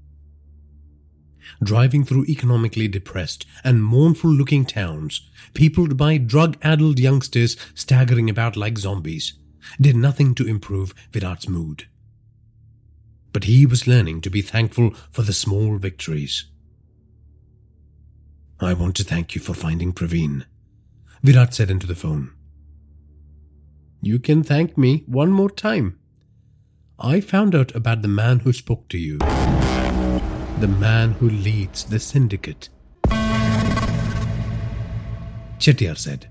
Driving through economically depressed and mournful looking towns, peopled by drug addled youngsters staggering about like zombies, did nothing to improve Virat's mood. but he was learning to be thankful for the small victories. I want to thank you for finding Praveen, Virat said into the phone. You can thank me one more time. I found out about the man who spoke to you. The man who leads the syndicate. Chettiar said.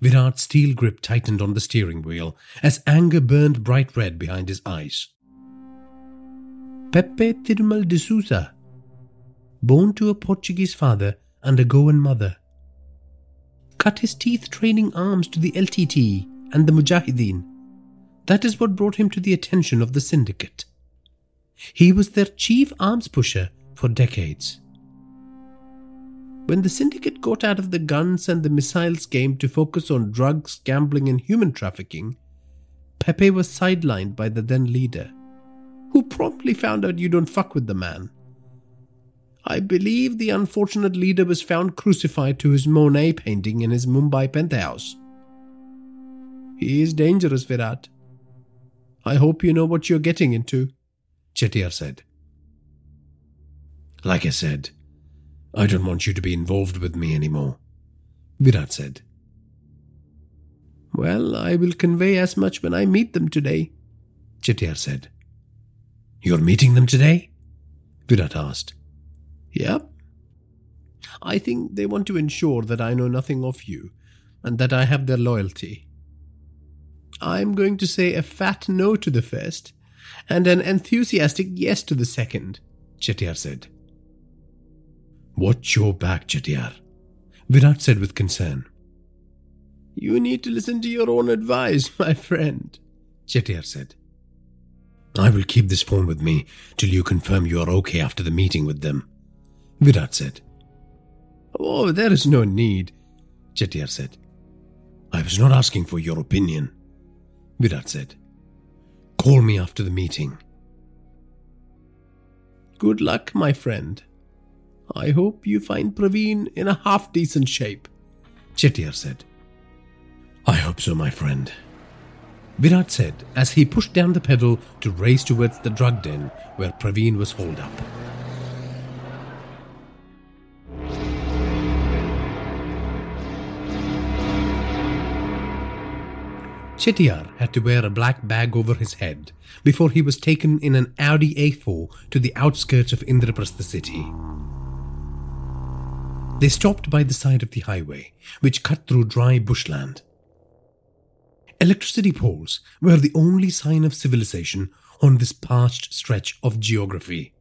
Virat's steel grip tightened on the steering wheel as anger burned bright red behind his eyes. Pepe Thirumal de Souza, born to a Portuguese father and a Goan mother, cut his teeth training arms to the LTT and the Mujahideen. That is what brought him to the attention of the syndicate. He was their chief arms pusher for decades. When the syndicate got out of the guns and the missiles game to focus on drugs, gambling, and human trafficking, Pepe was sidelined by the then leader, who promptly found out you don't fuck with the man I believe the unfortunate leader was found crucified to his Monet painting in his Mumbai penthouse. He is dangerous, Virat. I hope you know what you're getting into, Chettiar said. Like I said, I don't want you to be involved with me anymore, Virat said. Well, I will convey as much when I meet them today, Chettiar said. You're meeting them today? Virat asked. Yep. I think they want to ensure that I know nothing of you and that I have their loyalty. I'm going to say a fat no to the first and an enthusiastic yes to the second, Chettiar said. Watch your back, Chettiar, Virat said with concern. You need to listen to your own advice, my friend, Chettiar said. I will keep this phone with me till you confirm you are okay after the meeting with them, Virat said. Oh, there is no need, Chettiar said. I was not asking for your opinion, Virat said. Call me after the meeting. Good luck, my friend. I hope you find Praveen in a half decent shape, Chettiar said. I hope so, my friend. Virat said as he pushed down the pedal to race towards the drug den where Praveen was holed up. Chettiar had to wear a black bag over his head before he was taken in an Audi A4 to the outskirts of Indraprastha city. They stopped by the side of the highway, which cut through dry bushland. Electricity poles were the only sign of civilization on this parched stretch of geography.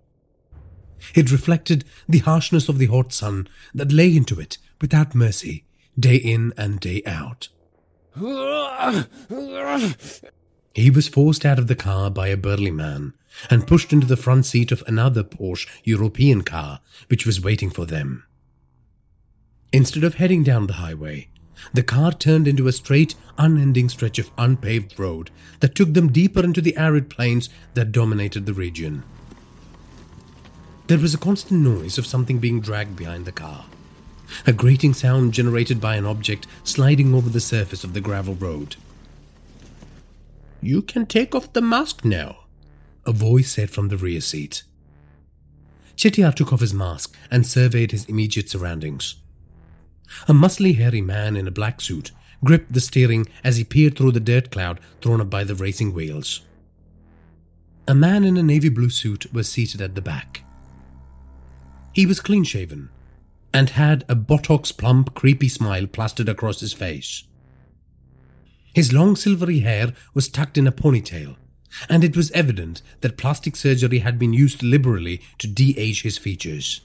It reflected the harshness of the hot sun that lay into it without mercy, day in and day out. He was forced out of the car by a burly man and pushed into the front seat of another Porsche European car which was waiting for them. Instead of heading down the highway, the car turned into a straight, unending stretch of unpaved road that took them deeper into the arid plains that dominated the region. There was a constant noise of something being dragged behind the car a grating sound generated by an object sliding over the surface of the gravel road. You can take off the mask now, a voice said from the rear seat. Chettiar took off his mask and surveyed his immediate surroundings. A muscly, hairy man in a black suit gripped the steering as he peered through the dirt cloud thrown up by the racing wheels. A man in a navy blue suit was seated at the back. He was clean shaven and had a Botox plump, creepy smile plastered across his face. His long silvery hair was tucked in a ponytail, and it was evident that plastic surgery had been used liberally to de age his features.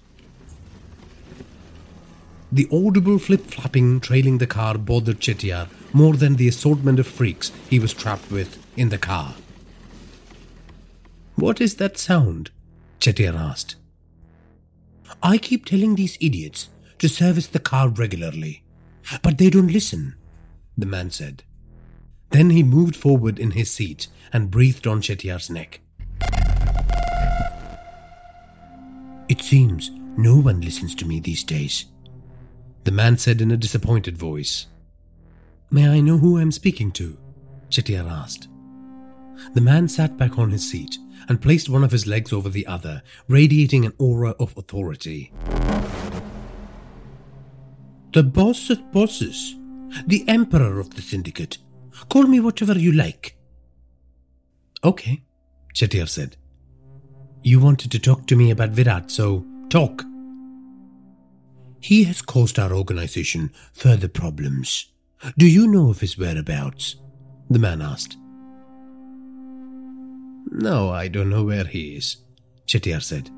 The audible flip flapping trailing the car bothered Chettiar more than the assortment of freaks he was trapped with in the car. What is that sound? Chettiar asked. I keep telling these idiots to service the car regularly, but they don't listen, the man said. Then he moved forward in his seat and breathed on Chettiar's neck. It seems no one listens to me these days, the man said in a disappointed voice. May I know who I'm speaking to? Chettiar asked. The man sat back on his seat and placed one of his legs over the other, radiating an aura of authority. The boss of bosses, the emperor of the syndicate. Call me whatever you like. Okay, Chettiar said. You wanted to talk to me about Virat, so talk. He has caused our organization further problems. Do you know of his whereabouts? The man asked. No, I don't know where he is, Chettiar said.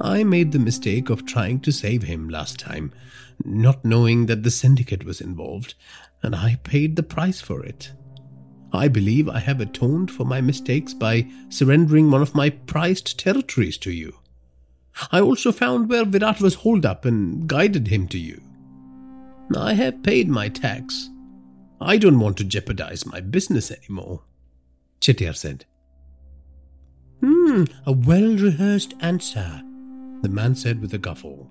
I made the mistake of trying to save him last time, not knowing that the syndicate was involved, and I paid the price for it. I believe I have atoned for my mistakes by surrendering one of my prized territories to you. I also found where Virat was holed up and guided him to you. I have paid my tax. I don't want to jeopardize my business anymore, Chettiar said. Hmm, a well rehearsed answer, the man said with a guffaw.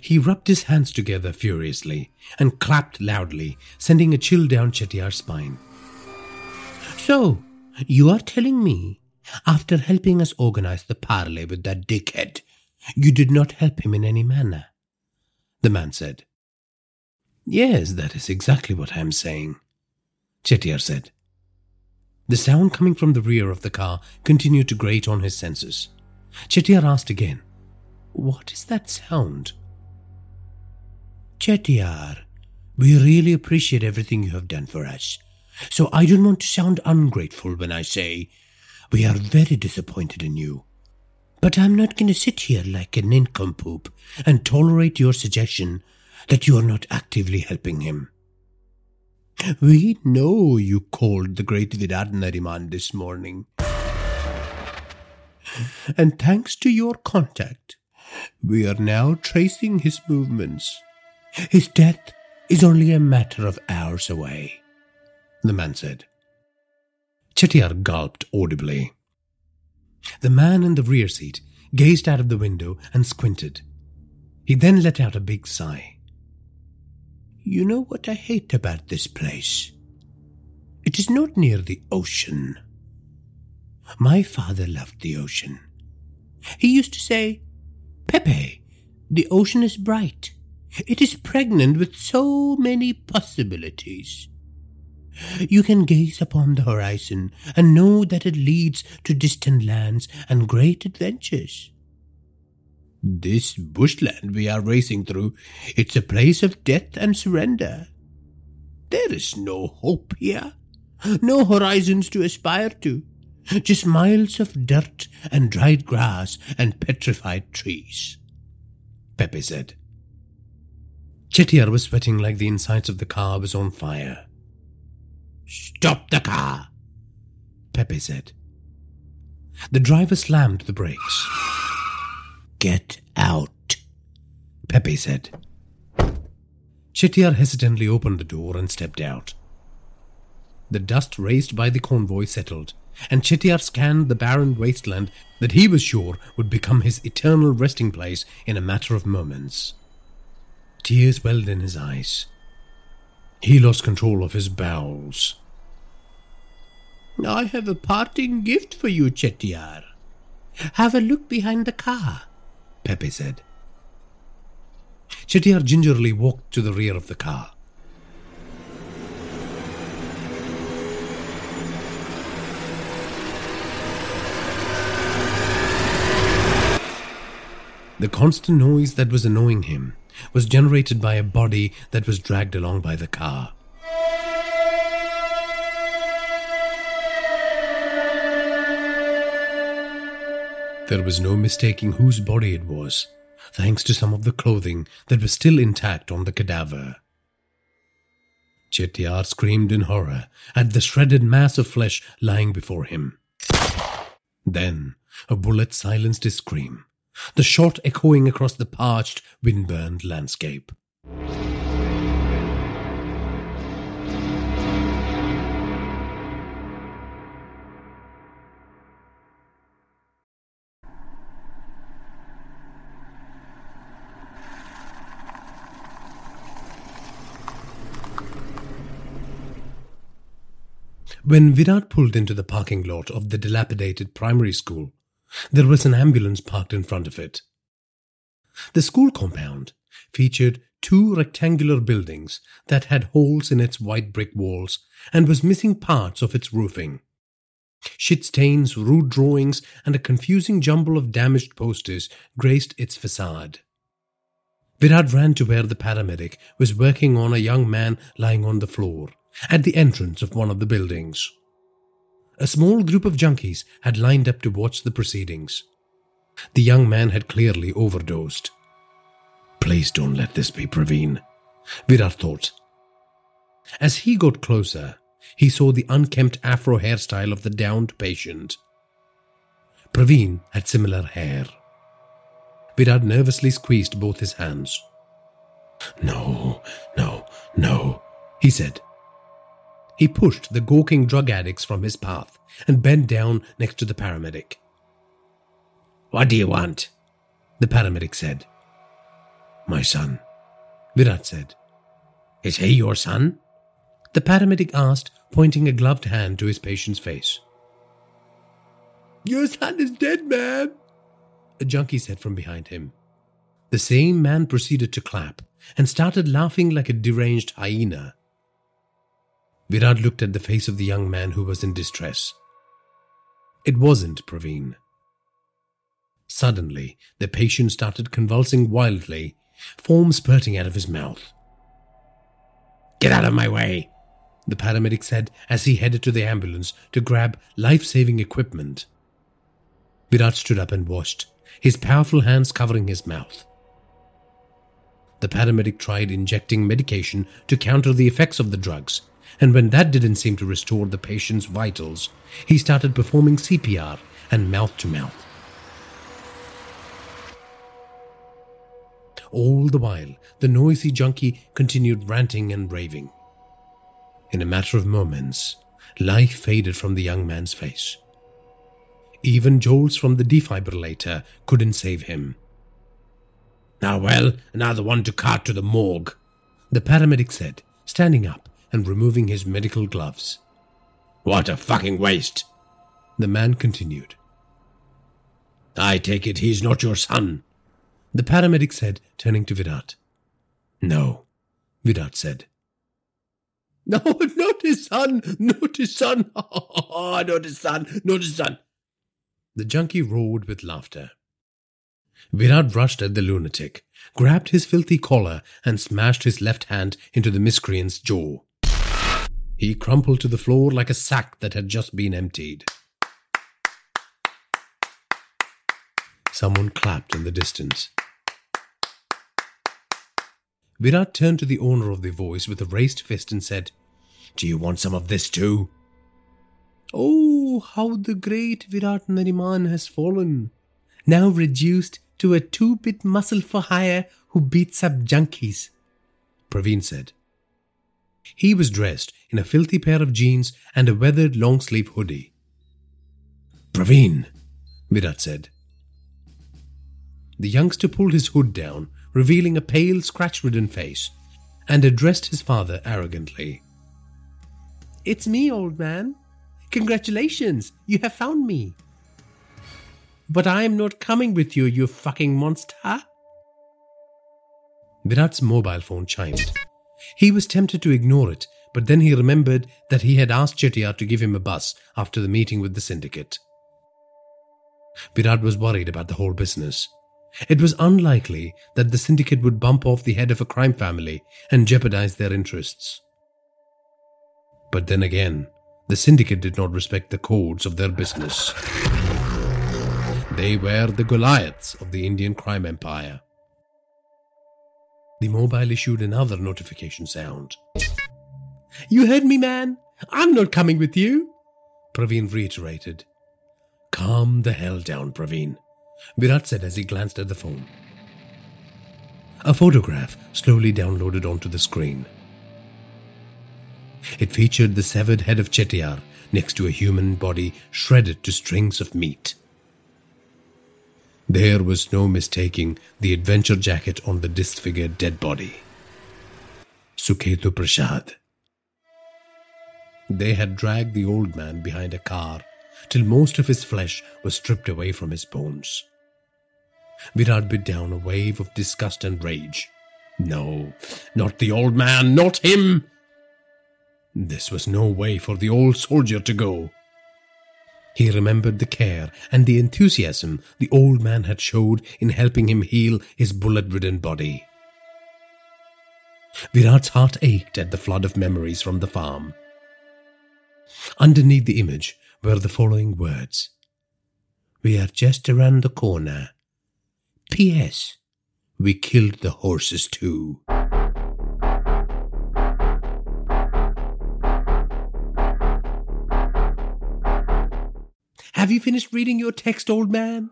He rubbed his hands together furiously and clapped loudly, sending a chill down Chettiar's spine. So, you are telling me, after helping us organize the parley with that dickhead, you did not help him in any manner? The man said. Yes, that is exactly what I am saying, Chettiar said. The sound coming from the rear of the car continued to grate on his senses. Chettiar asked again, What is that sound? Chettiar, we really appreciate everything you have done for us. So I don't want to sound ungrateful when I say we are very disappointed in you. But I'm not going to sit here like a nincompoop and tolerate your suggestion that you are not actively helping him. We know you called the great Virat Nariman this morning. And thanks to your contact, we are now tracing his movements. His death is only a matter of hours away, the man said. Chettiar gulped audibly. The man in the rear seat gazed out of the window and squinted. He then let out a big sigh. You know what I hate about this place? It is not near the ocean. My father loved the ocean. He used to say, Pepe, the ocean is bright. It is pregnant with so many possibilities. You can gaze upon the horizon and know that it leads to distant lands and great adventures. This bushland we are racing through, it's a place of death and surrender. There is no hope here, no horizons to aspire to, just miles of dirt and dried grass and petrified trees. Pepe said. Chettiar was sweating like the insides of the car was on fire. Stop the car, Pepe said. The driver slammed the brakes. Get out, Pepe said. Chettiar hesitantly opened the door and stepped out. The dust raised by the convoy settled, and Chettiar scanned the barren wasteland that he was sure would become his eternal resting place in a matter of moments. Tears welled in his eyes. He lost control of his bowels. I have a parting gift for you, Chettiar. Have a look behind the car. Pepe said. Chettiar gingerly walked to the rear of the car. The constant noise that was annoying him was generated by a body that was dragged along by the car. There was no mistaking whose body it was, thanks to some of the clothing that was still intact on the cadaver. Chettiar screamed in horror at the shredded mass of flesh lying before him. Then a bullet silenced his scream, the shot echoing across the parched, wind-burned landscape. When Virat pulled into the parking lot of the dilapidated primary school, there was an ambulance parked in front of it. The school compound featured two rectangular buildings that had holes in its white brick walls and was missing parts of its roofing. Shit stains, rude drawings, and a confusing jumble of damaged posters graced its facade. Virat ran to where the paramedic was working on a young man lying on the floor at the entrance of one of the buildings. A small group of junkies had lined up to watch the proceedings. The young man had clearly overdosed. Please don't let this be Praveen, Virat thought. As he got closer, he saw the unkempt afro hairstyle of the downed patient. Praveen had similar hair. Virat nervously squeezed both his hands. No, no, no, he said. He pushed the gawking drug addicts from his path and bent down next to the paramedic. What do you want? The paramedic said. My son, Virat said. Is he your son? The paramedic asked, pointing a gloved hand to his patient's face. Your son is dead, man, a junkie said from behind him. The same man proceeded to clap and started laughing like a deranged hyena. Virat looked at the face of the young man who was in distress. It wasn't Praveen. Suddenly, the patient started convulsing wildly, foam spurting out of his mouth. Get out of my way, the paramedic said as he headed to the ambulance to grab life saving equipment. Virat stood up and watched, his powerful hands covering his mouth. The paramedic tried injecting medication to counter the effects of the drugs, and when that didn't seem to restore the patient's vitals, he started performing CPR and mouth to mouth. All the while, the noisy junkie continued ranting and raving. In a matter of moments, life faded from the young man's face. Even jolts from the defibrillator couldn't save him. Now, well, another one to cart to the morgue, the paramedic said, standing up and removing his medical gloves. What a fucking waste, the man continued. I take it he's not your son, the paramedic said, turning to Virat. No, Virat said. No, not his son, not his son, oh, not his son, not his son. The junkie roared with laughter. Virat rushed at the lunatic, grabbed his filthy collar, and smashed his left hand into the miscreant's jaw. He crumpled to the floor like a sack that had just been emptied. Someone clapped in the distance. Virat turned to the owner of the voice with a raised fist and said, Do you want some of this too? Oh, how the great Virat Nariman has fallen, now reduced to a two bit muscle for hire who beats up junkies, Praveen said. He was dressed in a filthy pair of jeans and a weathered long sleeve hoodie. Praveen, Virat said. The youngster pulled his hood down, revealing a pale, scratch ridden face, and addressed his father arrogantly. It's me, old man. Congratulations, you have found me. But I am not coming with you, you fucking monster. Virat's mobile phone chimed. He was tempted to ignore it, but then he remembered that he had asked Chettiar to give him a bus after the meeting with the syndicate. Virat was worried about the whole business. It was unlikely that the syndicate would bump off the head of a crime family and jeopardize their interests. But then again, the syndicate did not respect the codes of their business. They were the Goliaths of the Indian crime empire. The mobile issued another notification sound. You heard me, man. I'm not coming with you. Praveen reiterated. Calm the hell down, Praveen, Virat said as he glanced at the phone. A photograph slowly downloaded onto the screen. It featured the severed head of Chettiar next to a human body shredded to strings of meat. There was no mistaking the adventure jacket on the disfigured dead body. Suketu Prasad. They had dragged the old man behind a car till most of his flesh was stripped away from his bones. Virat bit down a wave of disgust and rage. No, not the old man, not him! This was no way for the old soldier to go. He remembered the care and the enthusiasm the old man had showed in helping him heal his bullet ridden body. Virat's heart ached at the flood of memories from the farm. Underneath the image were the following words We are just around the corner. P.S. We killed the horses too. Have you finished reading your text, old man?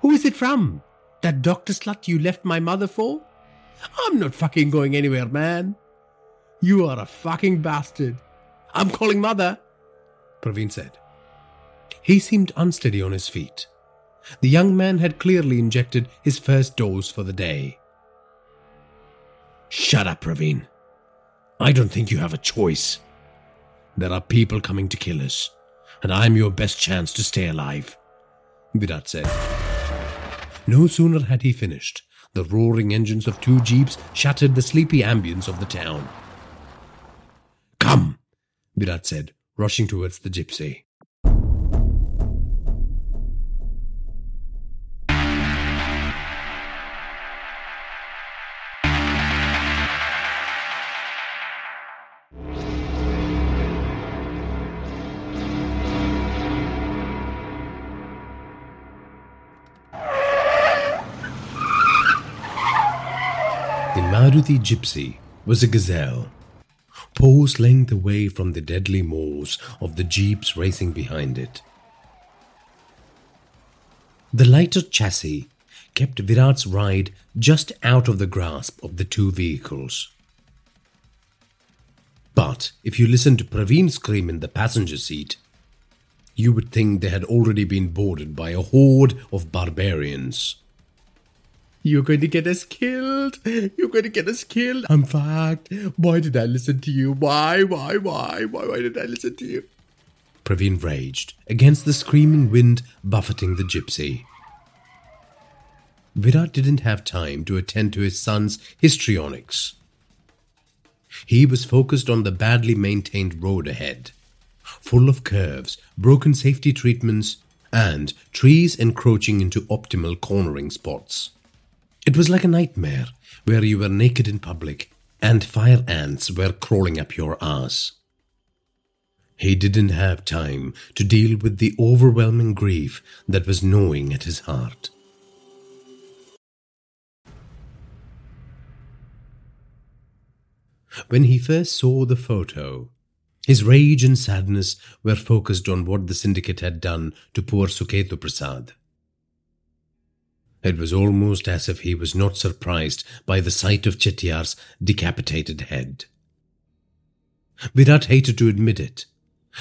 Who is it from? That doctor slut you left my mother for? I'm not fucking going anywhere, man. You are a fucking bastard. I'm calling mother, Praveen said. He seemed unsteady on his feet. The young man had clearly injected his first dose for the day. Shut up, Praveen. I don't think you have a choice. There are people coming to kill us, and I'm your best chance to stay alive, Virat said. No sooner had he finished, the roaring engines of two jeeps shattered the sleepy ambience of the town. Come, Virat said, rushing towards the gypsy. Maruti Gypsy was a gazelle, paws length away from the deadly maws of the jeeps racing behind it. The lighter chassis kept Virat's ride just out of the grasp of the two vehicles. But if you listened to Praveen scream in the passenger seat, you would think they had already been boarded by a horde of barbarians. You're going to get us killed. You're going to get us killed. I'm fucked. Why did I listen to you? Why, why, why, why, why did I listen to you? Praveen raged against the screaming wind buffeting the gypsy. Virat didn't have time to attend to his son's histrionics. He was focused on the badly maintained road ahead, full of curves, broken safety treatments, and trees encroaching into optimal cornering spots. It was like a nightmare where you were naked in public and fire ants were crawling up your ass. He didn't have time to deal with the overwhelming grief that was gnawing at his heart. When he first saw the photo, his rage and sadness were focused on what the syndicate had done to poor Suketu Prasad. It was almost as if he was not surprised by the sight of Chettiar's decapitated head. Virat hated to admit it,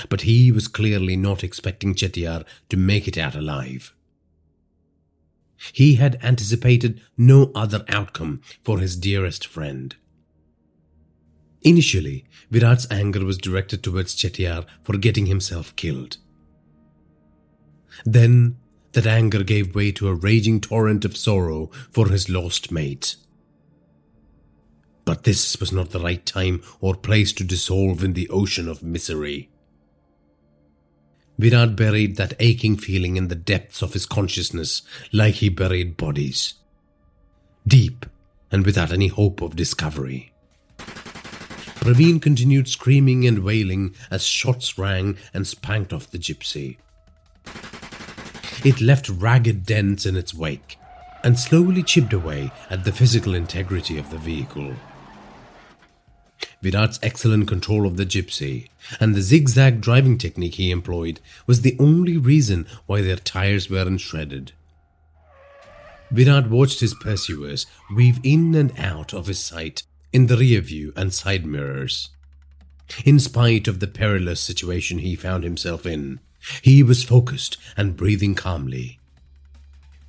but he was clearly not expecting Chettiar to make it out alive. He had anticipated no other outcome for his dearest friend. Initially, Virat's anger was directed towards Chettiar for getting himself killed. Then, that anger gave way to a raging torrent of sorrow for his lost mate. But this was not the right time or place to dissolve in the ocean of misery. Virat buried that aching feeling in the depths of his consciousness like he buried bodies. Deep and without any hope of discovery. Praveen continued screaming and wailing as shots rang and spanked off the gypsy. It left ragged dents in its wake and slowly chipped away at the physical integrity of the vehicle. Virat's excellent control of the gypsy and the zigzag driving technique he employed was the only reason why their tires weren't shredded. Virat watched his pursuers weave in and out of his sight in the rear view and side mirrors. In spite of the perilous situation he found himself in, he was focused and breathing calmly.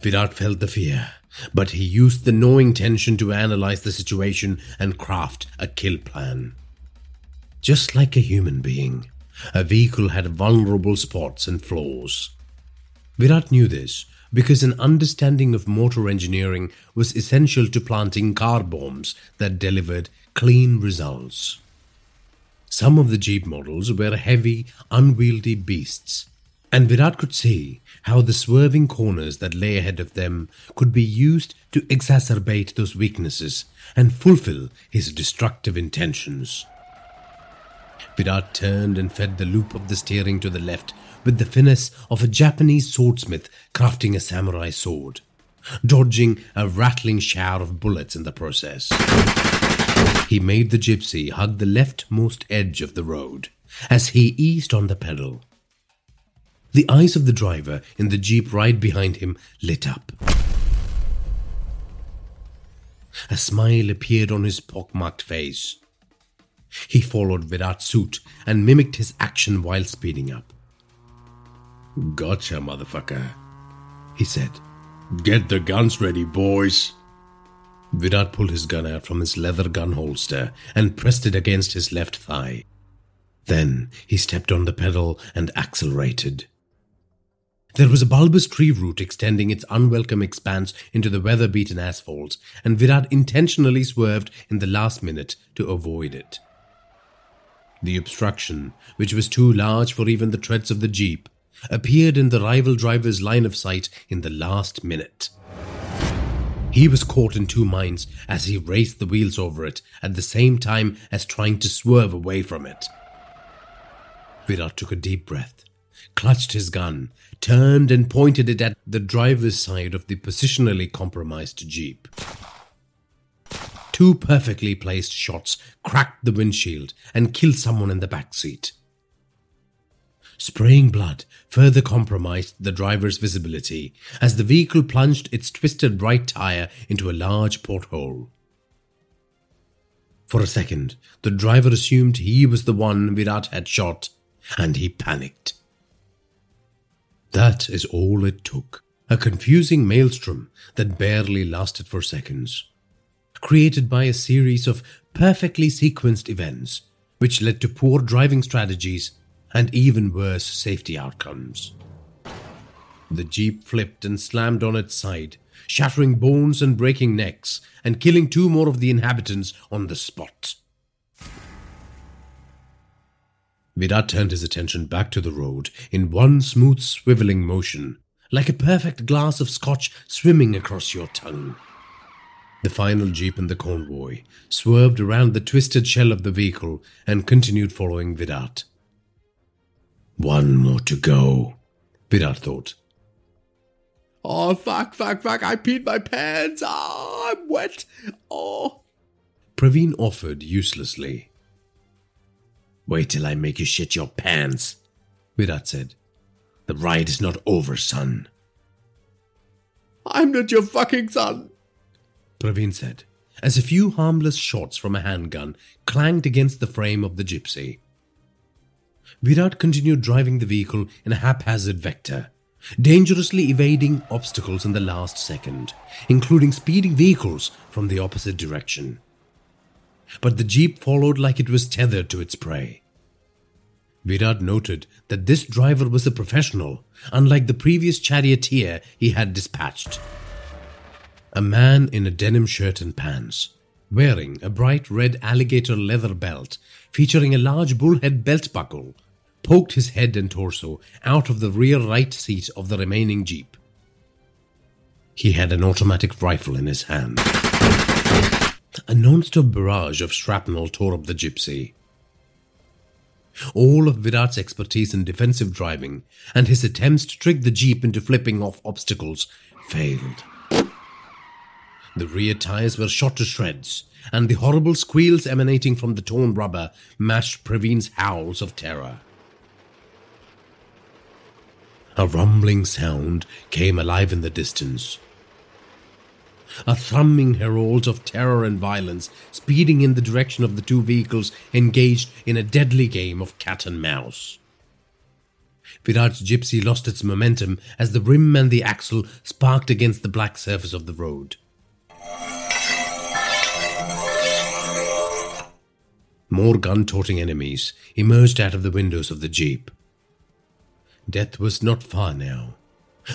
Virat felt the fear, but he used the gnawing tension to analyze the situation and craft a kill plan. Just like a human being, a vehicle had vulnerable spots and flaws. Virat knew this because an understanding of motor engineering was essential to planting car bombs that delivered clean results. Some of the Jeep models were heavy, unwieldy beasts, and Virat could see how the swerving corners that lay ahead of them could be used to exacerbate those weaknesses and fulfill his destructive intentions. Virat turned and fed the loop of the steering to the left with the finesse of a Japanese swordsmith crafting a samurai sword, dodging a rattling shower of bullets in the process. He made the gypsy hug the leftmost edge of the road as he eased on the pedal. The eyes of the driver in the jeep right behind him lit up. A smile appeared on his pockmarked face. He followed Virat's suit and mimicked his action while speeding up. Gotcha, motherfucker, he said. Get the guns ready, boys. Virat pulled his gun out from his leather gun holster and pressed it against his left thigh. Then he stepped on the pedal and accelerated. There was a bulbous tree root extending its unwelcome expanse into the weather beaten asphalt, and Virat intentionally swerved in the last minute to avoid it. The obstruction, which was too large for even the treads of the jeep, appeared in the rival driver's line of sight in the last minute. He was caught in two minds as he raced the wheels over it at the same time as trying to swerve away from it. Virat took a deep breath, clutched his gun, turned and pointed it at the driver's side of the positionally compromised Jeep. Two perfectly placed shots cracked the windshield and killed someone in the back seat. Spraying blood further compromised the driver's visibility as the vehicle plunged its twisted right tire into a large porthole. For a second, the driver assumed he was the one Virat had shot, and he panicked. That is all it took. A confusing maelstrom that barely lasted for seconds. Created by a series of perfectly sequenced events, which led to poor driving strategies and even worse safety outcomes. The jeep flipped and slammed on its side, shattering bones and breaking necks, and killing two more of the inhabitants on the spot. Virat turned his attention back to the road in one smooth swiveling motion, like a perfect glass of scotch swimming across your tongue. The final jeep in the convoy swerved around the twisted shell of the vehicle and continued following Virat. One more to go, Virat thought. Oh, fuck, fuck, fuck, I peed my pants. Oh, I'm wet. Oh. Praveen offered uselessly. Wait till I make you shit your pants, Virat said. The ride is not over, son. I'm not your fucking son, Praveen said, as a few harmless shots from a handgun clanged against the frame of the gypsy. Virat continued driving the vehicle in a haphazard vector, dangerously evading obstacles in the last second, including speeding vehicles from the opposite direction. But the jeep followed like it was tethered to its prey. Virat noted that this driver was a professional, unlike the previous charioteer he had dispatched. A man in a denim shirt and pants, wearing a bright red alligator leather belt featuring a large bullhead belt buckle poked his head and torso out of the rear right seat of the remaining Jeep. He had an automatic rifle in his hand. A non-stop barrage of shrapnel tore up the gypsy. All of Virat's expertise in defensive driving and his attempts to trick the Jeep into flipping off obstacles failed. The rear tires were shot to shreds, and the horrible squeals emanating from the torn rubber matched Praveen's howls of terror. A rumbling sound came alive in the distance. A thrumming herald of terror and violence speeding in the direction of the two vehicles engaged in a deadly game of cat and mouse. Virat's gypsy lost its momentum as the rim and the axle sparked against the black surface of the road. More gun toting enemies emerged out of the windows of the jeep. Death was not far now,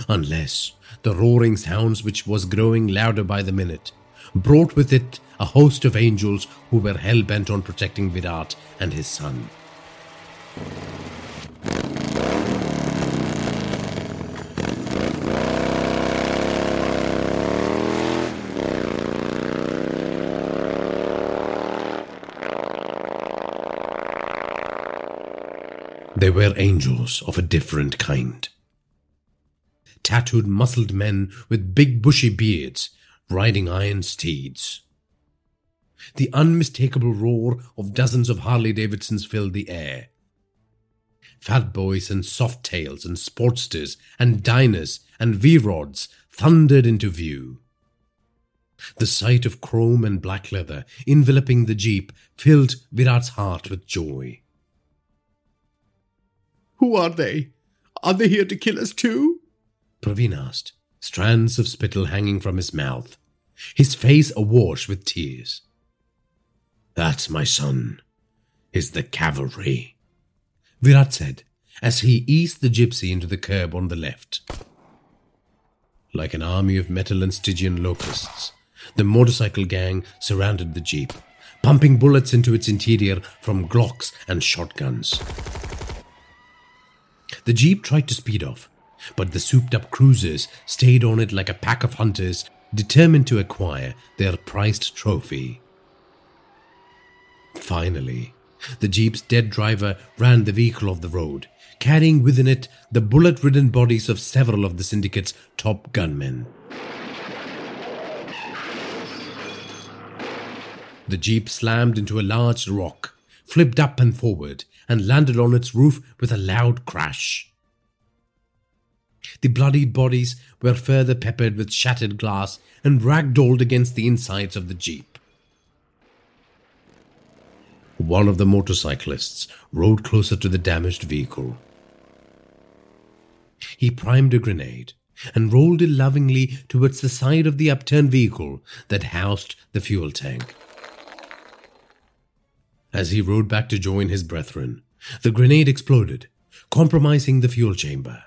unless the roaring sounds, which was growing louder by the minute, brought with it a host of angels who were hell bent on protecting Virat and his son. They were angels of a different kind. Tattooed, muscled men with big bushy beards, riding iron steeds. The unmistakable roar of dozens of Harley Davidsons filled the air. Fat boys and soft tails and sportsters and Dynas and V-rods thundered into view. The sight of chrome and black leather enveloping the jeep filled Virat's heart with joy. Who are they? Are they here to kill us too? Praveen asked, strands of spittle hanging from his mouth, his face awash with tears. That, my son, is the cavalry, Virat said as he eased the gypsy into the curb on the left. Like an army of metal and Stygian locusts, the motorcycle gang surrounded the jeep, pumping bullets into its interior from Glocks and shotguns. The jeep tried to speed off, but the souped up cruisers stayed on it like a pack of hunters determined to acquire their prized trophy. Finally, the jeep's dead driver ran the vehicle off the road, carrying within it the bullet ridden bodies of several of the syndicate's top gunmen. The jeep slammed into a large rock, flipped up and forward, and landed on its roof with a loud crash. The bloodied bodies were further peppered with shattered glass and ragdolled against the insides of the jeep. One of the motorcyclists rode closer to the damaged vehicle. He primed a grenade and rolled it lovingly towards the side of the upturned vehicle that housed the fuel tank. As he rode back to join his brethren, the grenade exploded, compromising the fuel chamber.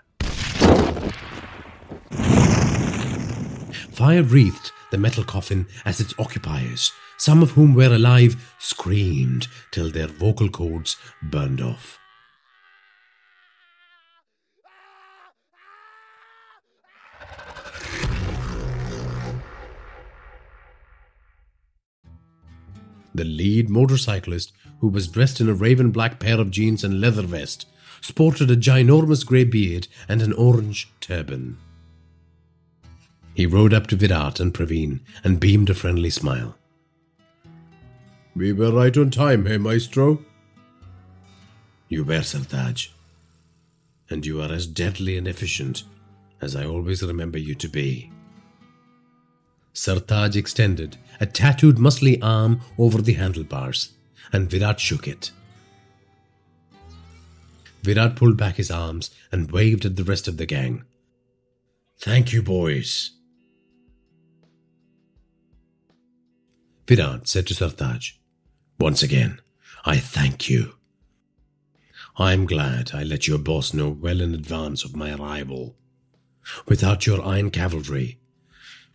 Fire wreathed the metal coffin as its occupiers, some of whom were alive, screamed till their vocal cords burned off. The lead motorcyclist, who was dressed in a raven black pair of jeans and leather vest, sported a ginormous grey beard and an orange turban. He rode up to Virat and Praveen and beamed a friendly smile. We were right on time, hey, Maestro? You were, Sartaj. And you are as deadly and efficient as I always remember you to be. Sartaj extended a tattooed muscly arm over the handlebars, and Virat shook it. Virat pulled back his arms and waved at the rest of the gang. Thank you, boys. Virat said to Sartaj, Once again, I thank you. I'm glad I let your boss know well in advance of my arrival. Without your iron cavalry,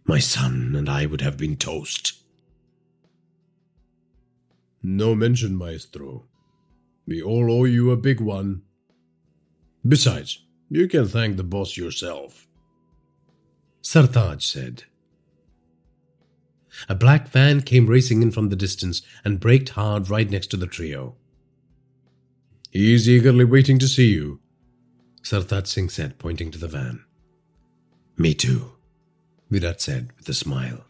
my son and I would have been toast. No mention, Maestro. We all owe you a big one. Besides, you can thank the boss yourself. Sartaj said. A black van came racing in from the distance and braked hard right next to the trio. He's eagerly waiting to see you, Sartaj Singh said, pointing to the van. Me too, Virat said with a smile.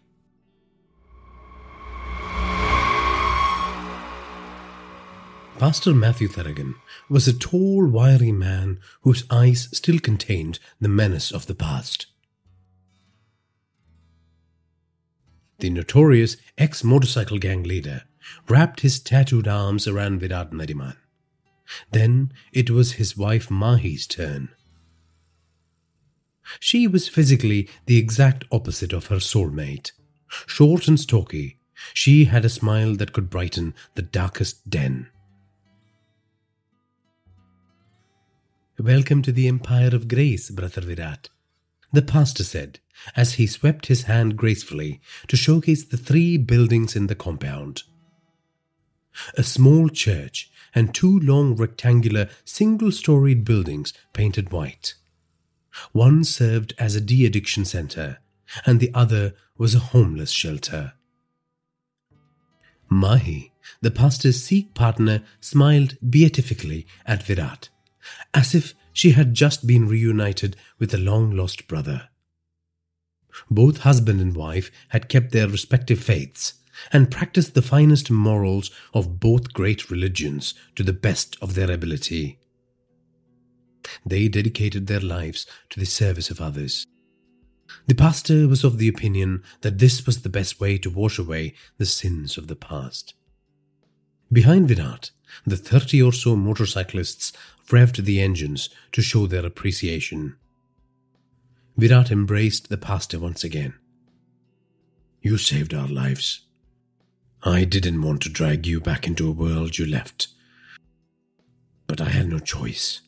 Pastor Matthew Tharagan was a tall, wiry man whose eyes still contained the menace of the past. The notorious ex motorcycle gang leader wrapped his tattooed arms around Virat Nariman. Then it was his wife Mahi's turn. She was physically the exact opposite of her soulmate. Short and stocky, She had a smile that could brighten the darkest den. Welcome to the Empire of Grace, Brother Virat, the pastor said as he swept his hand gracefully to showcase the three buildings in the compound. A small church and two long rectangular single storied buildings painted white. One served as a de addiction center, and the other was a homeless shelter. Mahi, the pastor's Sikh partner, smiled beatifically at Virat as if she had just been reunited with a long lost brother. Both husband and wife had kept their respective faiths and practiced the finest morals of both great religions to the best of their ability. They dedicated their lives to the service of others. The pastor was of the opinion that this was the best way to wash away the sins of the past. Behind Virat, the 30 or so motorcyclists revved the engines to show their appreciation. Virat embraced the pastor once again. You saved our lives. I didn't want to drag you back into a world you left. But I had no choice.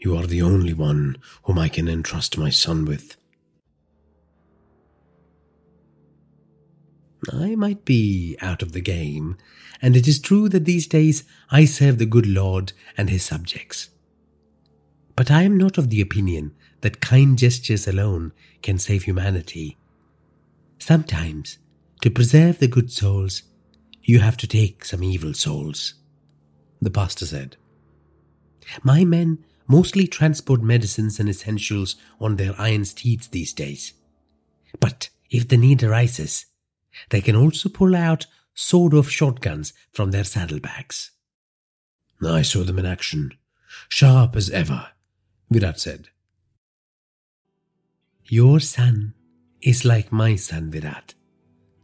You are the only one whom I can entrust my son with. I might be out of the game, and it is true that these days I serve the good Lord and his subjects. But I am not of the opinion that kind gestures alone can save humanity. Sometimes, to preserve the good souls, you have to take some evil souls, the pastor said. My men mostly transport medicines and essentials on their iron steeds these days. But if the need arises, they can also pull out sawed off shotguns from their saddlebags. I saw them in action, sharp as ever, Virat said. Your son is like my son, Virat,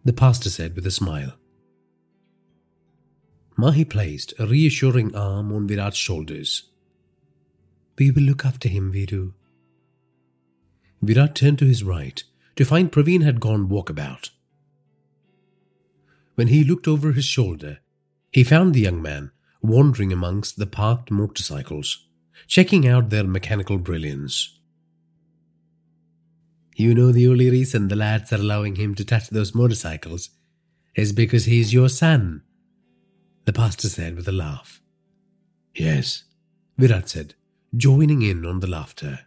the pastor said with a smile. Mahi placed a reassuring arm on Virat's shoulders. We will look after him, Viru. Virat turned to his right to find Praveen had gone walkabout. When he looked over his shoulder, he found the young man wandering amongst the parked motorcycles, checking out their mechanical brilliance. You know the only reason the lads are allowing him to touch those motorcycles is because he's your son, the pastor said with a laugh. Yes, Virat said, joining in on the laughter.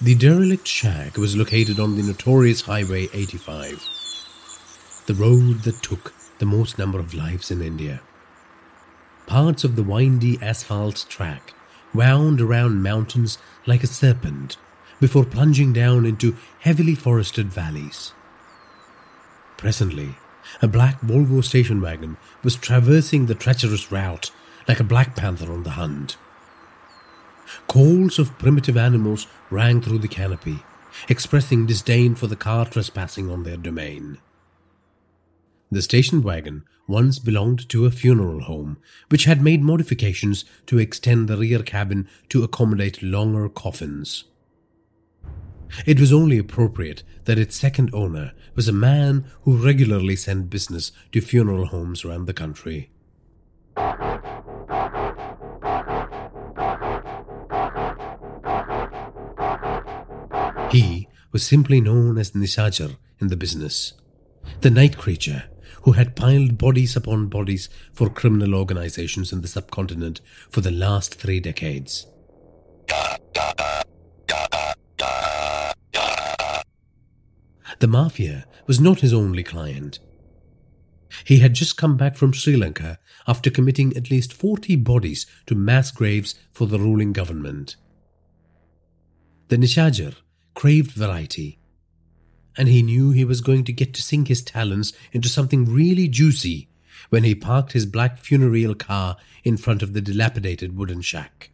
The derelict shack was located on the notorious Highway 85, the road that took the most number of lives in India. Parts of the windy asphalt track wound around mountains like a serpent before plunging down into heavily forested valleys. Presently, a black Volvo station wagon was traversing the treacherous route like a black panther on the hunt. Calls of primitive animals rang through the canopy, expressing disdain for the car trespassing on their domain. The station wagon once belonged to a funeral home, which had made modifications to extend the rear cabin to accommodate longer coffins. It was only appropriate that its second owner was a man who regularly sent business to funeral homes around the country. He was simply known as Nishachar in the business, the night creature who had piled bodies upon bodies for criminal organizations in the subcontinent for the last three decades. The mafia was not his only client. He had just come back from Sri Lanka after committing at least 40 bodies to mass graves for the ruling government. The Nishachar craved variety, and he knew he was going to get to sink his talons into something really juicy when he parked his black funereal car in front of the dilapidated wooden shack.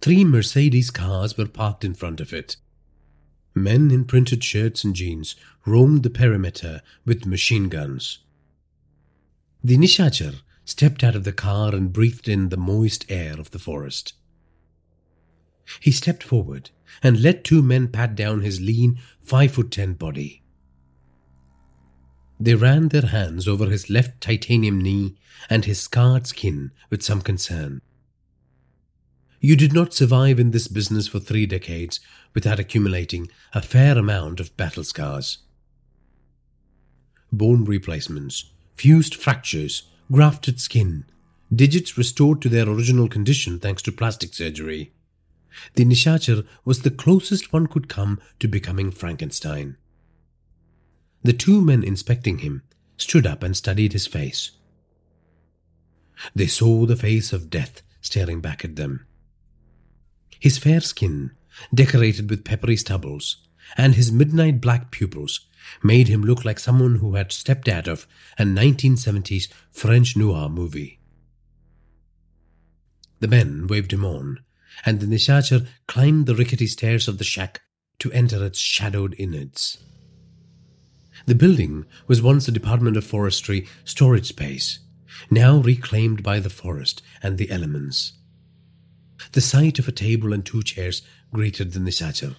Three Mercedes cars were parked in front of it. Men in printed shirts and jeans roamed the perimeter with machine guns. The Nishachar stepped out of the car and breathed in the moist air of the forest. He stepped forward and let two men pat down his lean, five foot ten body. They ran their hands over his left titanium knee and his scarred skin with some concern. You did not survive in this business for three decades without accumulating a fair amount of battle scars. Bone replacements, fused fractures, grafted skin, digits restored to their original condition thanks to plastic surgery. The Nishachar was the closest one could come to becoming Frankenstein. The two men inspecting him stood up and studied his face. They saw the face of death staring back at them. His fair skin, decorated with peppery stubbles, and his midnight black pupils made him look like someone who had stepped out of a 1970s French noir movie. The men waved him on, and the Nishachar climbed the rickety stairs of the shack to enter its shadowed innards. The building was once a Department of Forestry storage space, now reclaimed by the forest and the elements. The sight of a table and two chairs greeted the Nishachar.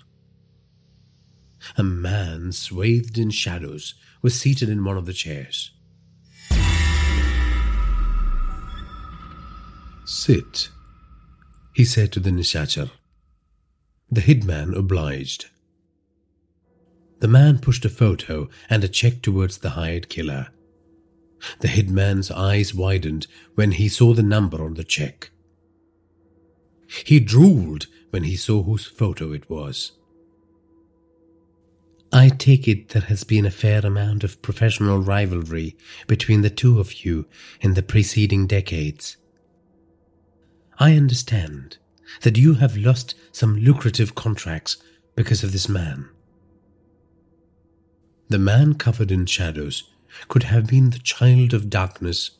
A man swathed in shadows was seated in one of the chairs. Sit, he said to the Nishachar. The hitman obliged. The man pushed a photo and a check towards the hired killer. The hitman's eyes widened when he saw the number on the check. He drooled when he saw whose photo it was. I take it there has been a fair amount of professional rivalry between the two of you in the preceding decades. I understand that you have lost some lucrative contracts because of this man. The man covered in shadows could have been the child of darkness,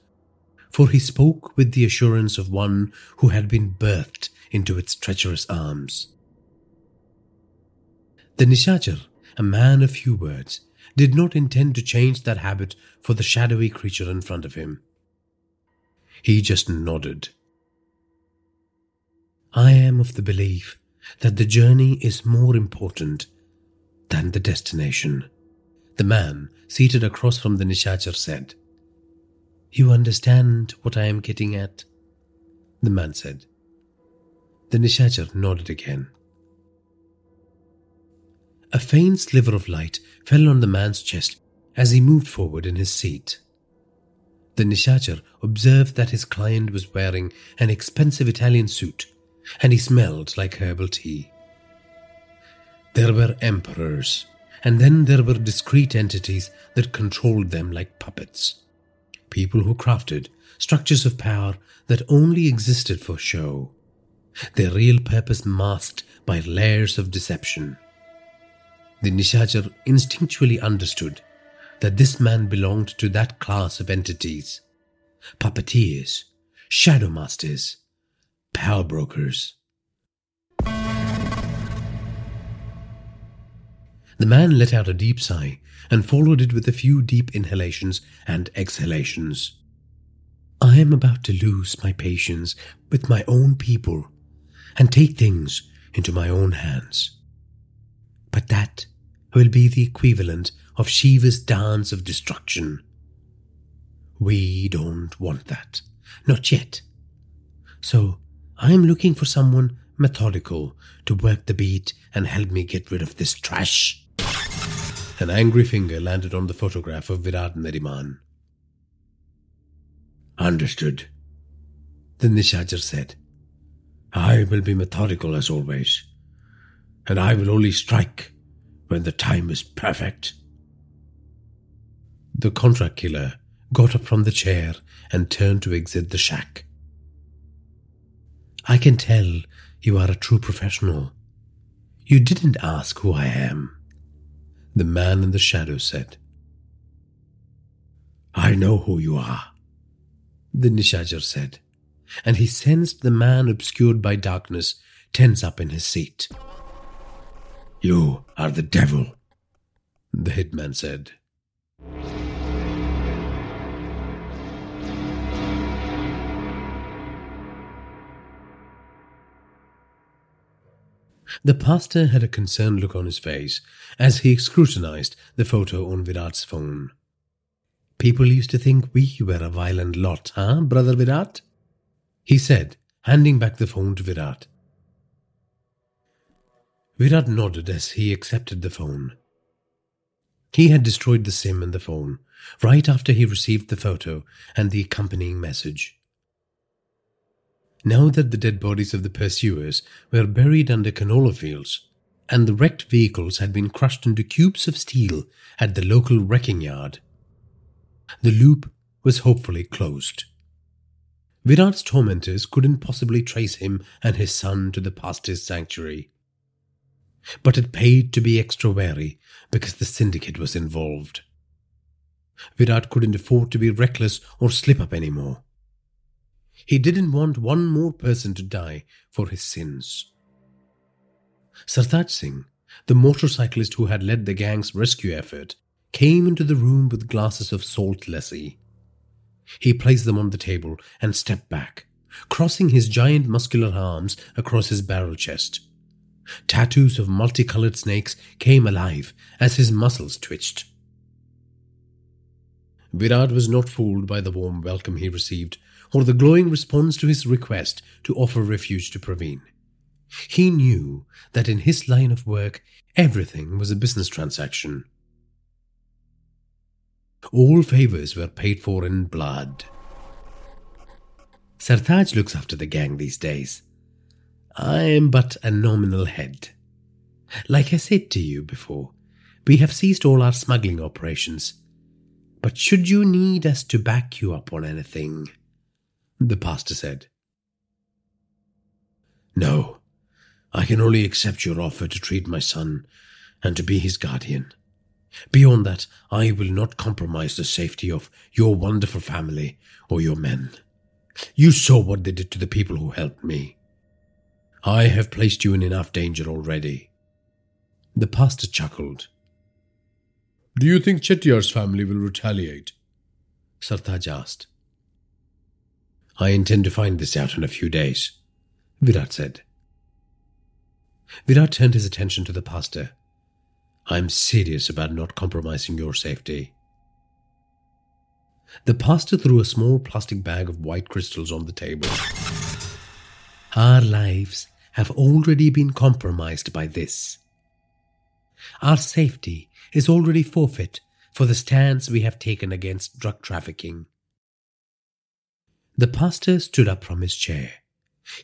for he spoke with the assurance of one who had been birthed into its treacherous arms. The Nishachar, a man of few words, did not intend to change that habit for the shadowy creature in front of him. He just nodded. I am of the belief that the journey is more important than the destination. The man, seated across from the Nishachar, said, You understand what I am getting at? The man said. The Nishachar nodded again. A faint sliver of light fell on the man's chest as he moved forward in his seat. The Nishachar observed that his client was wearing an expensive Italian suit and he smelled like herbal tea. There were emperors, and then there were discrete entities that controlled them like puppets. People who crafted structures of power that only existed for show, their real purpose masked by layers of deception. The Nishachar instinctually understood that this man belonged to that class of entities puppeteers, shadow masters, power brokers. The man let out a deep sigh and followed it with a few deep inhalations and exhalations. I am about to lose my patience with my own people and take things into my own hands. But that will be the equivalent of Shiva's dance of destruction. We don't want that. Not yet. So I am looking for someone methodical to work the beat and help me get rid of this trash. An angry finger landed on the photograph of Virat Neriman. Understood. The Nishachar said, I will be methodical as always, and I will only strike when the time is perfect. The contract killer got up from the chair and turned to exit the shack. I can tell you are a true professional. You didn't ask who I am. The man in the shadow said. I know who you are, the Nishachar said, and he sensed the man obscured by darkness tense up in his seat. You are the devil, the hitman said. The pastor had a concerned look on his face as he scrutinized the photo on Virat's phone. People used to think we were a violent lot, huh, brother Virat? He said, handing back the phone to Virat. Virat nodded as he accepted the phone. He had destroyed the SIM and the phone right after he received the photo and the accompanying message. Now that the dead bodies of the pursuers were buried under canola fields, and the wrecked vehicles had been crushed into cubes of steel at the local wrecking yard, the loop was hopefully closed. Virat's tormentors couldn't possibly trace him and his son to the pastor's sanctuary but it paid to be extra wary because the syndicate was involved. Virat couldn't afford to be reckless or slip up anymore. He didn't want one more person to die for his sins. Sartaj Singh, the motorcyclist who had led the gang's rescue effort, came into the room with glasses of salt lassi. He placed them on the table and stepped back, crossing his giant muscular arms across his barrel chest. Tattoos of multicolored snakes came alive as his muscles twitched. Virat was not fooled by the warm welcome he received or the glowing response to his request to offer refuge to Praveen. He knew that in his line of work, everything was a business transaction. All favors were paid for in blood. Sartaj looks after the gang these days, I am but a nominal head. Like I said to you before, we have ceased all our smuggling operations. But should you need us to back you up on anything, the pastor said. No, I can only accept your offer to treat my son and to be his guardian. Beyond that, I will not compromise the safety of your wonderful family or your men. You saw what they did to the people who helped me. I have placed you in enough danger already. The pastor chuckled. Do you think Chettiar's family will retaliate? Sartaj asked. I intend to find this out in a few days, Virat said. Virat turned his attention to the pastor. I'm serious about not compromising your safety. The pastor threw a small plastic bag of white crystals on the table. Our lives have already been compromised by this. Our safety is already forfeit for the stance we have taken against drug trafficking. The pastor stood up from his chair.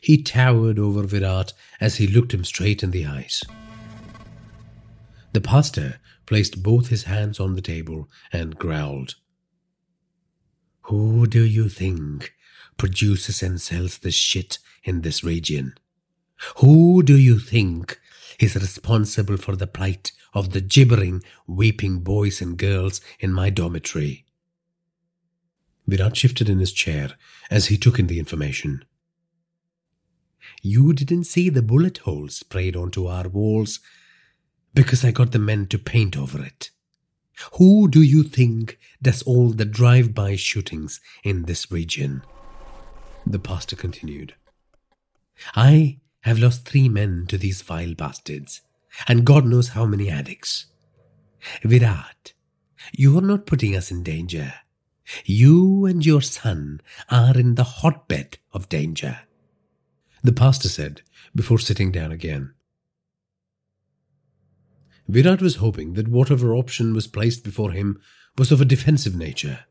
He towered over Virat as he looked him straight in the eyes. The pastor placed both his hands on the table and growled. Who do you think produces and sells this shit in this region? Who do you think is responsible for the plight of the gibbering, weeping boys and girls in my dormitory? Virat shifted in his chair as he took in the information. You didn't see the bullet holes sprayed onto our walls because I got the men to paint over it. Who do you think does all the drive by shootings in this region? The pastor continued. I have lost three men to these vile bastards, and God knows how many addicts. Virat, you are not putting us in danger. You and your son are in the hotbed of danger. The pastor said before sitting down again. Virat was hoping that whatever option was placed before him was of a defensive nature.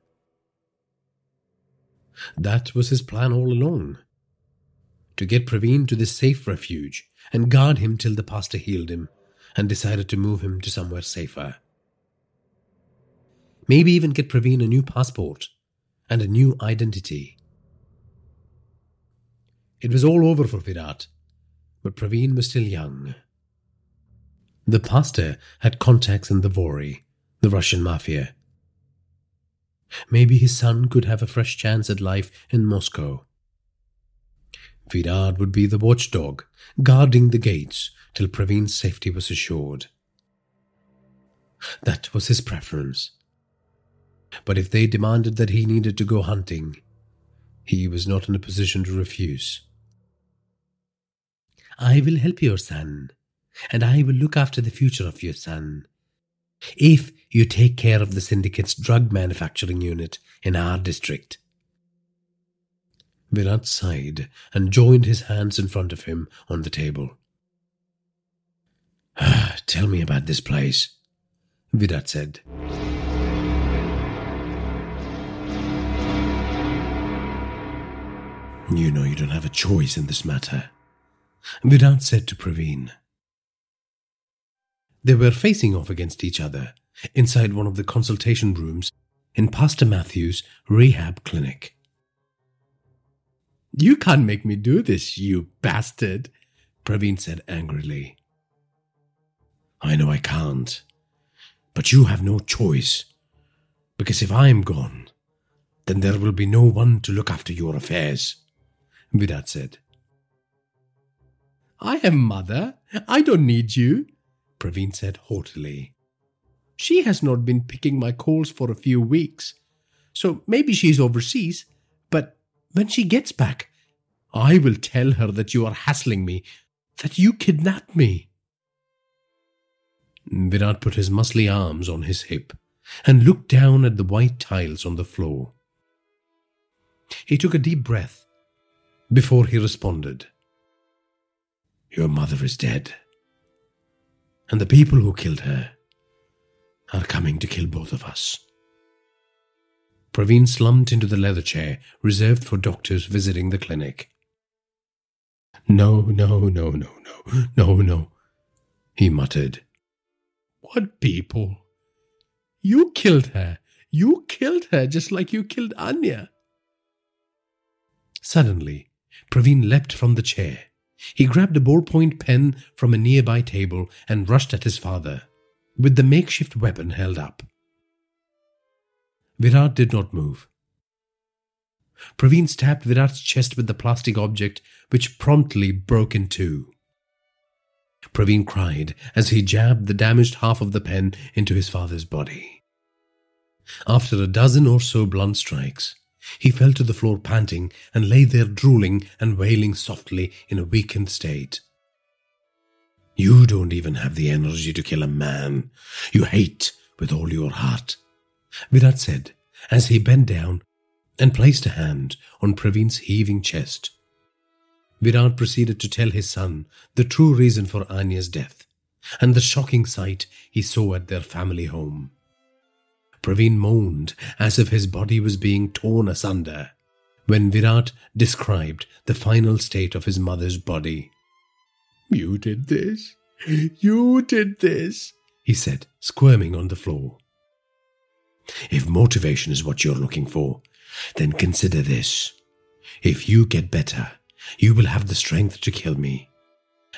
That was his plan all along to get Praveen to this safe refuge and guard him till the pastor healed him and decided to move him to somewhere safer. Maybe even get Praveen a new passport and a new identity. It was all over for Virat, but Praveen was still young. The pastor had contacts in the Vory, the Russian mafia. Maybe his son could have a fresh chance at life in Moscow. Virat would be the watchdog, guarding the gates till Praveen's safety was assured. That was his preference. But if they demanded that he needed to go hunting, he was not in a position to refuse. I will help your son, and I will look after the future of your son. If you take care of the syndicate's drug manufacturing unit in our district. Virat sighed and joined his hands in front of him on the table. Tell me about this place, Virat said. You know you don't have a choice in this matter, Virat said to Praveen. They were facing off against each other inside one of the consultation rooms in Pastor Matthew's rehab clinic. You can't make me do this, you bastard, Praveen said angrily. I know I can't, but you have no choice. Because if I'm gone, then there will be no one to look after your affairs. Virat said. I am mother. I don't need you, Praveen said haughtily. She has not been picking my calls for a few weeks, so maybe she's overseas, but when she gets back, I will tell her that you are hassling me, that you kidnapped me. Virat put his muscly arms on his hip and looked down at the white tiles on the floor. He took a deep breath before he responded. Your mother is dead. And the people who killed her are coming to kill both of us. Praveen slumped into the leather chair reserved for doctors visiting the clinic. No, no, no, no, no, no, no, he muttered. What people? You killed her. You killed her just like you killed Anya. Suddenly, Praveen leapt from the chair. He grabbed a ballpoint pen from a nearby table and rushed at his father, with the makeshift weapon held up. Virat did not move. Praveen stabbed Virat's chest with the plastic object, which promptly broke in two. Praveen cried as he jabbed the damaged half of the pen into his father's body. After a dozen or so blunt strikes, he fell to the floor panting and lay there drooling and wailing softly in a weakened state. You don't even have the energy to kill a man. You hate with all your heart, Virat said as he bent down and placed a hand on Praveen's heaving chest. Virat proceeded to tell his son the true reason for Anya's death and the shocking sight he saw at their family home. Praveen moaned as if his body was being torn asunder when Virat described the final state of his mother's body. You did this. You did this, he said, squirming on the floor. If motivation is what you're looking for, then consider this. If you get better, you will have the strength to kill me.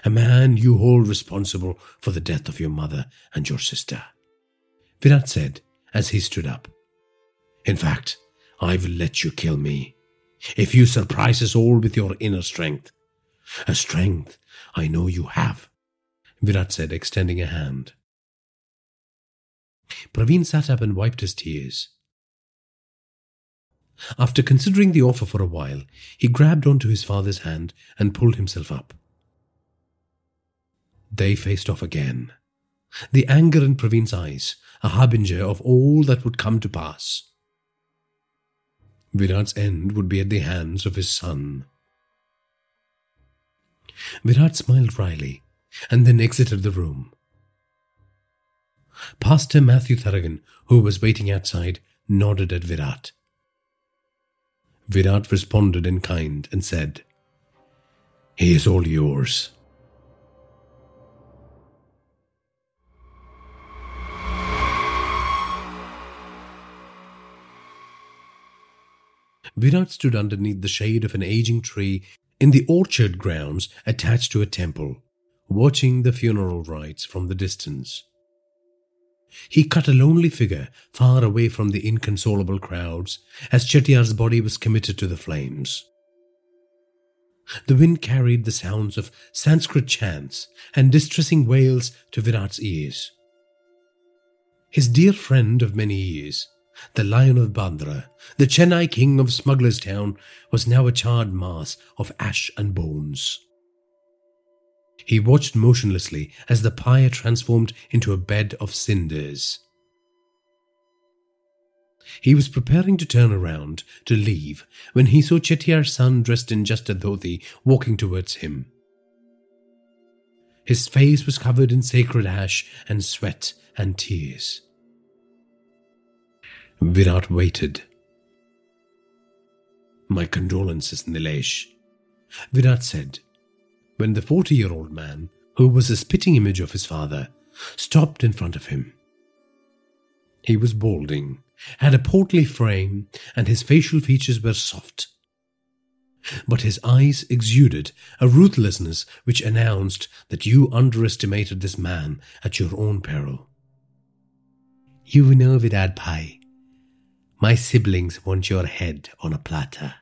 A man you hold responsible for the death of your mother and your sister. Virat said as he stood up. In fact, I will let you kill me if you surprise us all with your inner strength. A strength I know you have, Virat said, extending a hand. Praveen sat up and wiped his tears. After considering the offer for a while, he grabbed onto his father's hand and pulled himself up. They faced off again. The anger in Praveen's eyes, a harbinger of all that would come to pass. Virat's end would be at the hands of his son. Virat smiled wryly and then exited the room. Pastor Matthew Tharagan, who was waiting outside, nodded at Virat. Virat responded in kind and said, He is all yours. Virat stood underneath the shade of an aging tree in the orchard grounds attached to a temple, watching the funeral rites from the distance. He cut a lonely figure far away from the inconsolable crowds as Chettiar's body was committed to the flames. The wind carried the sounds of Sanskrit chants and distressing wails to Virat's ears. His dear friend of many years, the Lion of Bandra, the Chennai king of Smugglers Town, was now a charred mass of ash and bones. He watched motionlessly as the pyre transformed into a bed of cinders. He was preparing to turn around to leave when he saw Chettiar's son dressed in just a dhoti walking towards him. His face was covered in sacred ash and sweat and tears. Virat waited. My condolences, Nilesh, Virat said, when the 40 year old man, who was a spitting image of his father, stopped in front of him. He was balding, had a portly frame, and his facial features were soft. But his eyes exuded a ruthlessness which announced that you underestimated this man at your own peril. You know, Virat Bhai, my siblings want your head on a platter.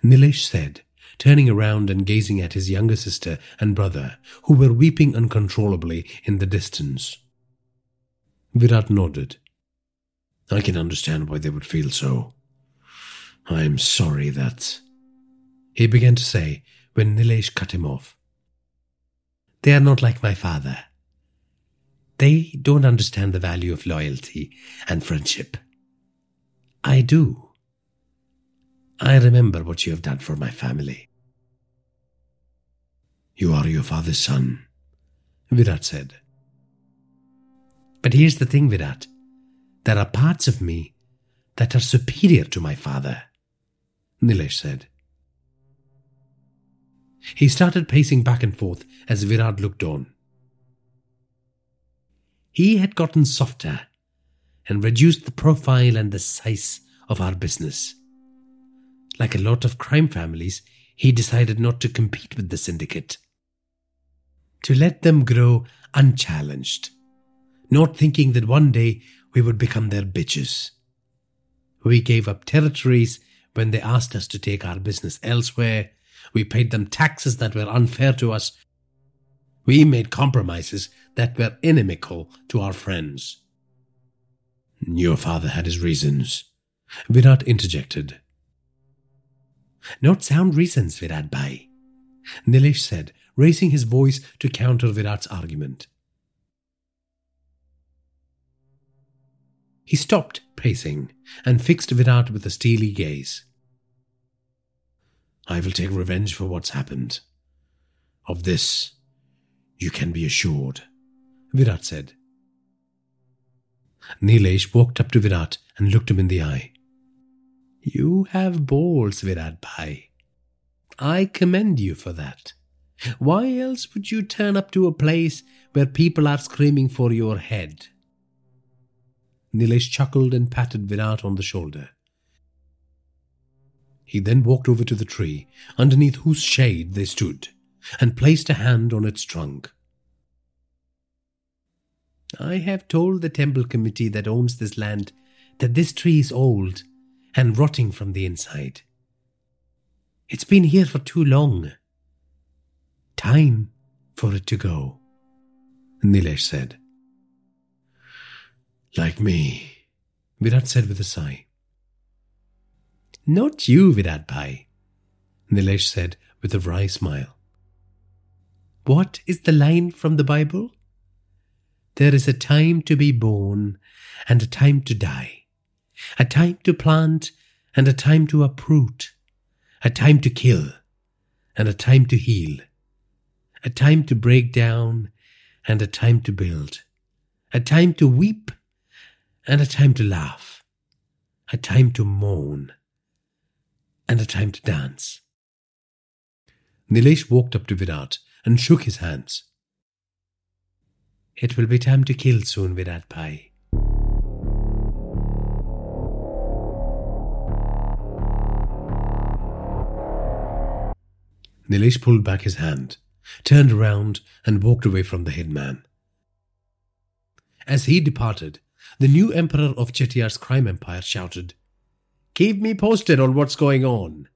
Nilesh said, turning around and gazing at his younger sister and brother, who were weeping uncontrollably in the distance. Virat nodded. I can understand why they would feel so. I'm sorry that. He began to say when Nilesh cut him off. They are not like my father. They don't understand the value of loyalty and friendship. I do. I remember what you have done for my family. You are your father's son, Virat said. But here's the thing, Virat. There are parts of me that are superior to my father, Nilesh said. He started pacing back and forth as Virat looked on. He had gotten softer and reduced the profile and the size of our business. Like a lot of crime families, he decided not to compete with the syndicate. To let them grow unchallenged, not thinking that one day we would become their bitches. We gave up territories when they asked us to take our business elsewhere. We paid them taxes that were unfair to us. We made compromises that were inimical to our friends. Your father had his reasons, Virat interjected. Not sound reasons, Virat Bhai, Nilesh said, raising his voice to counter Virat's argument. He stopped pacing and fixed Virat with a steely gaze. I will take revenge for what's happened. Of this, you can be assured, Virat said. Nilesh walked up to Virat and looked him in the eye. You have balls, Virat Bhai. I commend you for that. Why else would you turn up to a place where people are screaming for your head? Nilesh chuckled and patted Virat on the shoulder. He then walked over to the tree underneath whose shade they stood and placed a hand on its trunk. I have told the temple committee that owns this land that this tree is old and rotting from the inside. It's been here for too long. Time for it to go, Nilesh said. Like me, Virat said with a sigh. Not you, Virat Bhai, Nilesh said with a wry smile. What is the line from the Bible? There is a time to be born and a time to die, a time to plant and a time to uproot, a time to kill and a time to heal, a time to break down and a time to build, a time to weep and a time to laugh, a time to mourn, and a time to dance. Nilesh walked up to Virat and shook his hands. It will be time to kill soon, Virat Bhai. Nilesh pulled back his hand, turned around, and walked away from the headman. As he departed, the new emperor of Chettiar's crime empire shouted, Keep me posted on what's going on.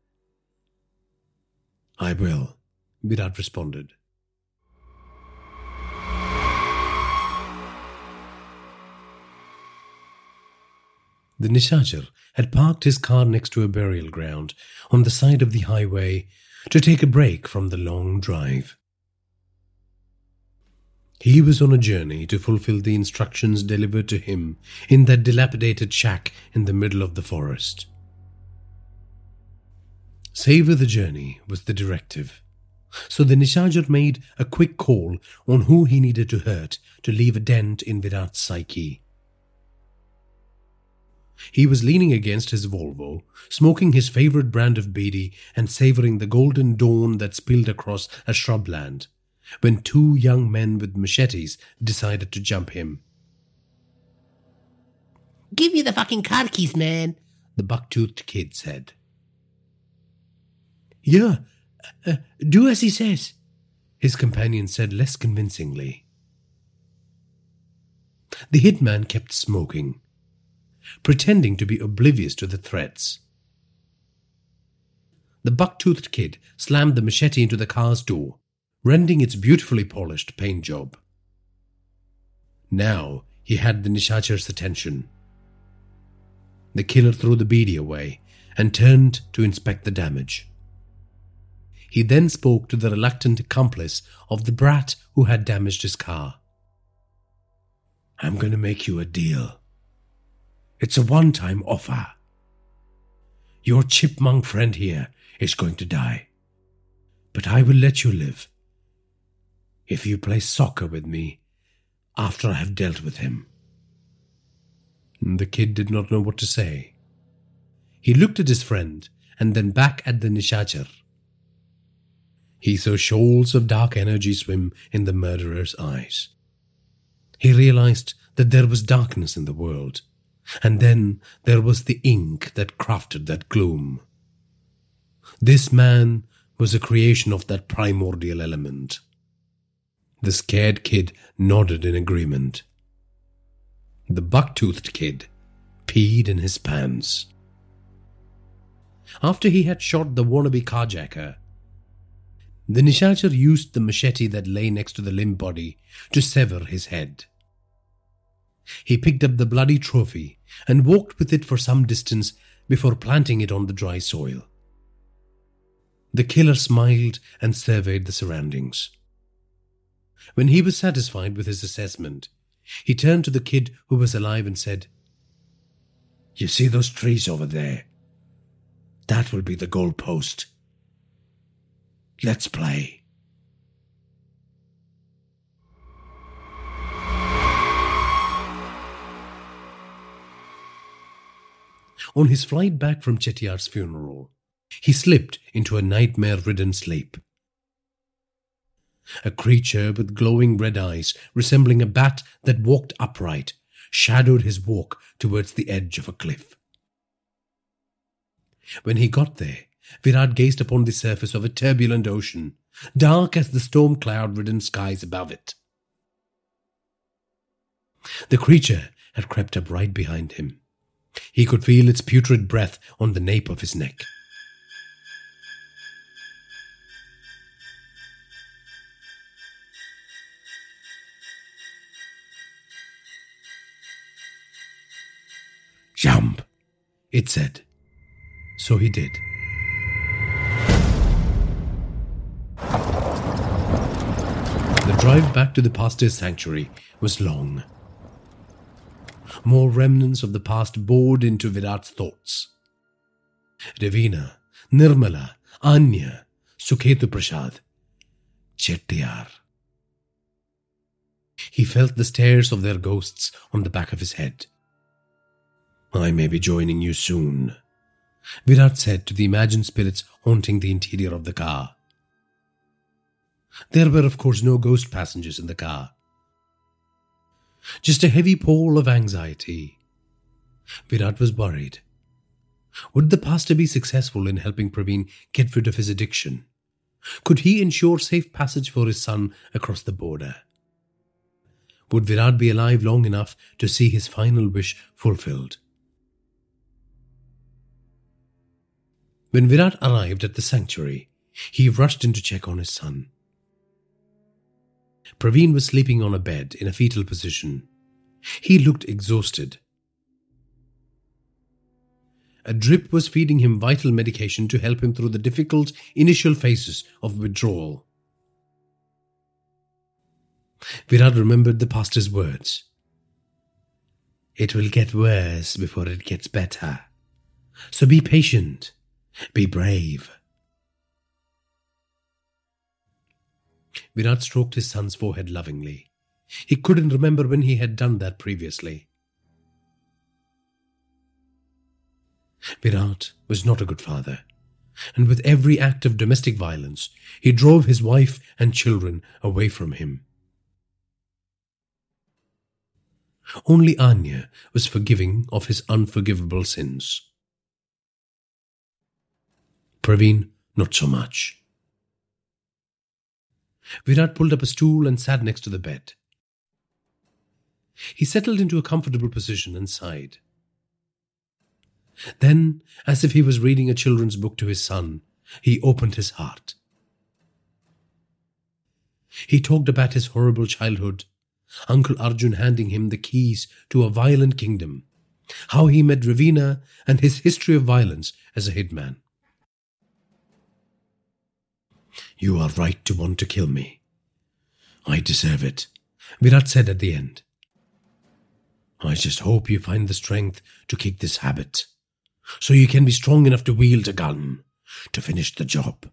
I will, Virat responded. The Nishachar had parked his car next to a burial ground on the side of the highway to take a break from the long drive. He was on a journey to fulfill the instructions delivered to him in that dilapidated shack in the middle of the forest. Savor the journey was the directive. So the Nishachar made a quick call on who he needed to hurt to leave a dent in Virat's psyche. He was leaning against his Volvo, smoking his favorite brand of bidi and savoring the golden dawn that spilled across a shrubland, when two young men with machetes decided to jump him. Give me the fucking car keys, man, the buck-toothed kid said. Yeah, uh, do as he says, his companion said less convincingly. The hitman kept smoking, pretending to be oblivious to the threats. The buck-toothed kid slammed the machete into the car's door, rending its beautifully polished paint job. Now he had the Nishachar's attention. The killer threw the bidi away and turned to inspect the damage. He then spoke to the reluctant accomplice of the brat who had damaged his car. I'm going to make you a deal. It's a one time offer. Your chipmunk friend here is going to die. But I will let you live if you play soccer with me after I have dealt with him. The kid did not know what to say. He looked at his friend and then back at the Nishachar. He saw shoals of dark energy swim in the murderer's eyes. He realized that there was darkness in the world, and then there was the ink that crafted that gloom. This man was a creation of that primordial element. The scared kid nodded in agreement. The buck-toothed kid peed in his pants. After he had shot the wannabe carjacker, the Nishachar used the machete that lay next to the limp body to sever his head. He picked up the bloody trophy and walked with it for some distance before planting it on the dry soil. The killer smiled and surveyed the surroundings. When he was satisfied with his assessment, he turned to the kid who was alive and said, You see those trees over there? That will be the goal post. Let's play. On his flight back from Chettiar's funeral, he slipped into a nightmare ridden sleep. A creature with glowing red eyes, resembling a bat that walked upright, shadowed his walk towards the edge of a cliff. When he got there, Virat gazed upon the surface of a turbulent ocean, dark as the storm cloud ridden skies above it. The creature had crept up right behind him. He could feel its putrid breath on the nape of his neck. Jump, it said. So he did. The drive back to the pastor's sanctuary was long. More remnants of the past bored into Virat's thoughts. Ravina, Nirmala, Anya, Sukhetu Prasad, Chettiar. He felt the stares of their ghosts on the back of his head. I may be joining you soon, Virat said to the imagined spirits haunting the interior of the car. There were, of course, no ghost passengers in the car. Just a heavy pall of anxiety. Virat was worried. Would the pastor be successful in helping Praveen get rid of his addiction? Could he ensure safe passage for his son across the border? Would Virat be alive long enough to see his final wish fulfilled? When Virat arrived at the sanctuary, he rushed in to check on his son. Praveen was sleeping on a bed in a fetal position. He looked exhausted. A drip was feeding him vital medication to help him through the difficult initial phases of withdrawal. Virat remembered the pastor's words. It will get worse before it gets better. So be patient. Be brave. Virat stroked his son's forehead lovingly. He couldn't remember when he had done that previously. Virat was not a good father, and with every act of domestic violence, he drove his wife and children away from him. Only Anya was forgiving of his unforgivable sins. Praveen, not so much. Virat pulled up a stool and sat next to the bed. He settled into a comfortable position and sighed. Then, as if he was reading a children's book to his son, he opened his heart. He talked about his horrible childhood, Uncle Arjun handing him the keys to a violent kingdom, how he met Ravina, and his history of violence as a hitman. You are right to want to kill me. I deserve it, Virat said at the end. I just hope you find the strength to kick this habit, so you can be strong enough to wield a gun to finish the job.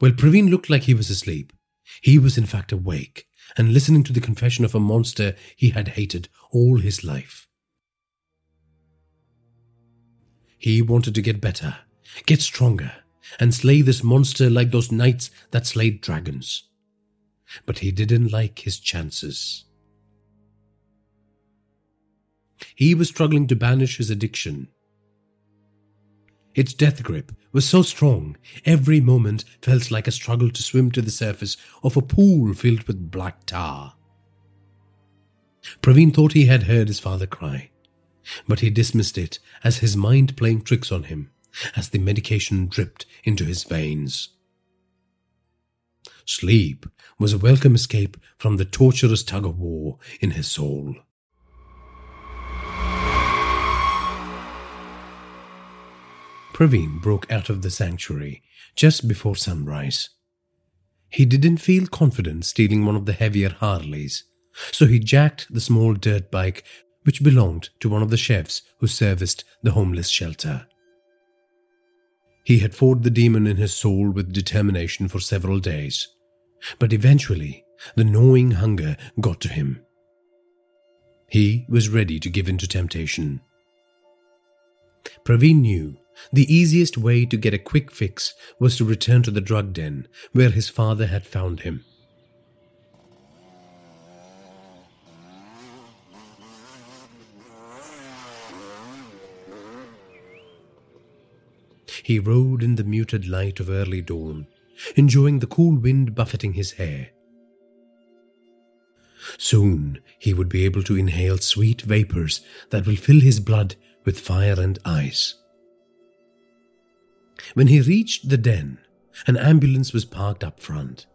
Well, Praveen looked like he was asleep. He was in fact awake and listening to the confession of a monster he had hated all his life. He wanted to get better, get stronger, and slay this monster like those knights that slayed dragons but he didn't like his chances. He was struggling to banish his addiction. Its death grip was so strong, every moment felt like a struggle to swim to the surface of a pool filled with black tar. Praveen thought he had heard his father cry, but he dismissed it as his mind playing tricks on him as the medication dripped into his veins. Sleep was a welcome escape from the torturous tug of war in his soul. Praveen broke out of the sanctuary just before sunrise. He didn't feel confident stealing one of the heavier Harleys, so he jacked the small dirt bike which belonged to one of the chefs who serviced the homeless shelter. He had fought the demon in his soul with determination for several days. But eventually, the gnawing hunger got to him. He was ready to give in to temptation. Praveen knew the easiest way to get a quick fix was to return to the drug den where his father had found him. He rode in the muted light of early dawn, enjoying the cool wind buffeting his hair. Soon he would be able to inhale sweet vapors that will fill his blood with fire and ice. When he reached the den, an ambulance was parked up front.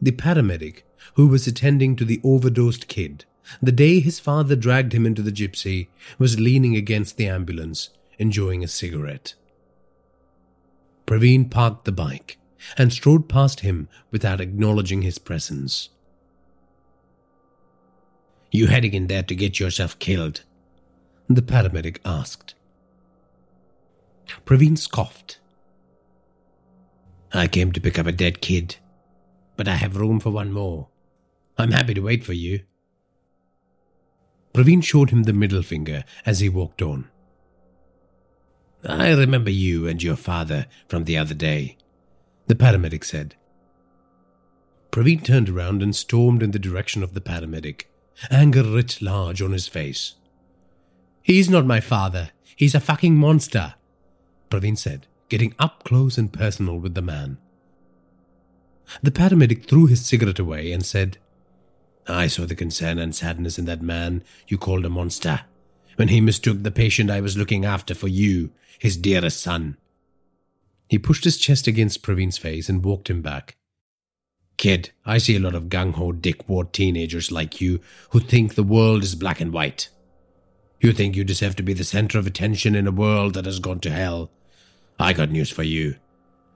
The paramedic, who was attending to the overdosed kid, the day his father dragged him into the gypsy, was leaning against the ambulance, enjoying a cigarette. Praveen parked the bike and strode past him without acknowledging his presence. You heading in there to get yourself killed? The paramedic asked. Praveen scoffed. I came to pick up a dead kid, but I have room for one more. I'm happy to wait for you. Praveen showed him the middle finger as he walked on. I remember you and your father from the other day, the paramedic said. Praveen turned around and stormed in the direction of the paramedic, anger writ large on his face. He's not my father. He's a fucking monster, Praveen said, getting up close and personal with the man. The paramedic threw his cigarette away and said, I saw the concern and sadness in that man you called a monster, when he mistook the patient I was looking after for you, his dearest son. He pushed his chest against Praveen's face and walked him back. Kid, I see a lot of gung ho dickwad teenagers like you who think the world is black and white. You think you deserve to be the center of attention in a world that has gone to hell. I got news for you.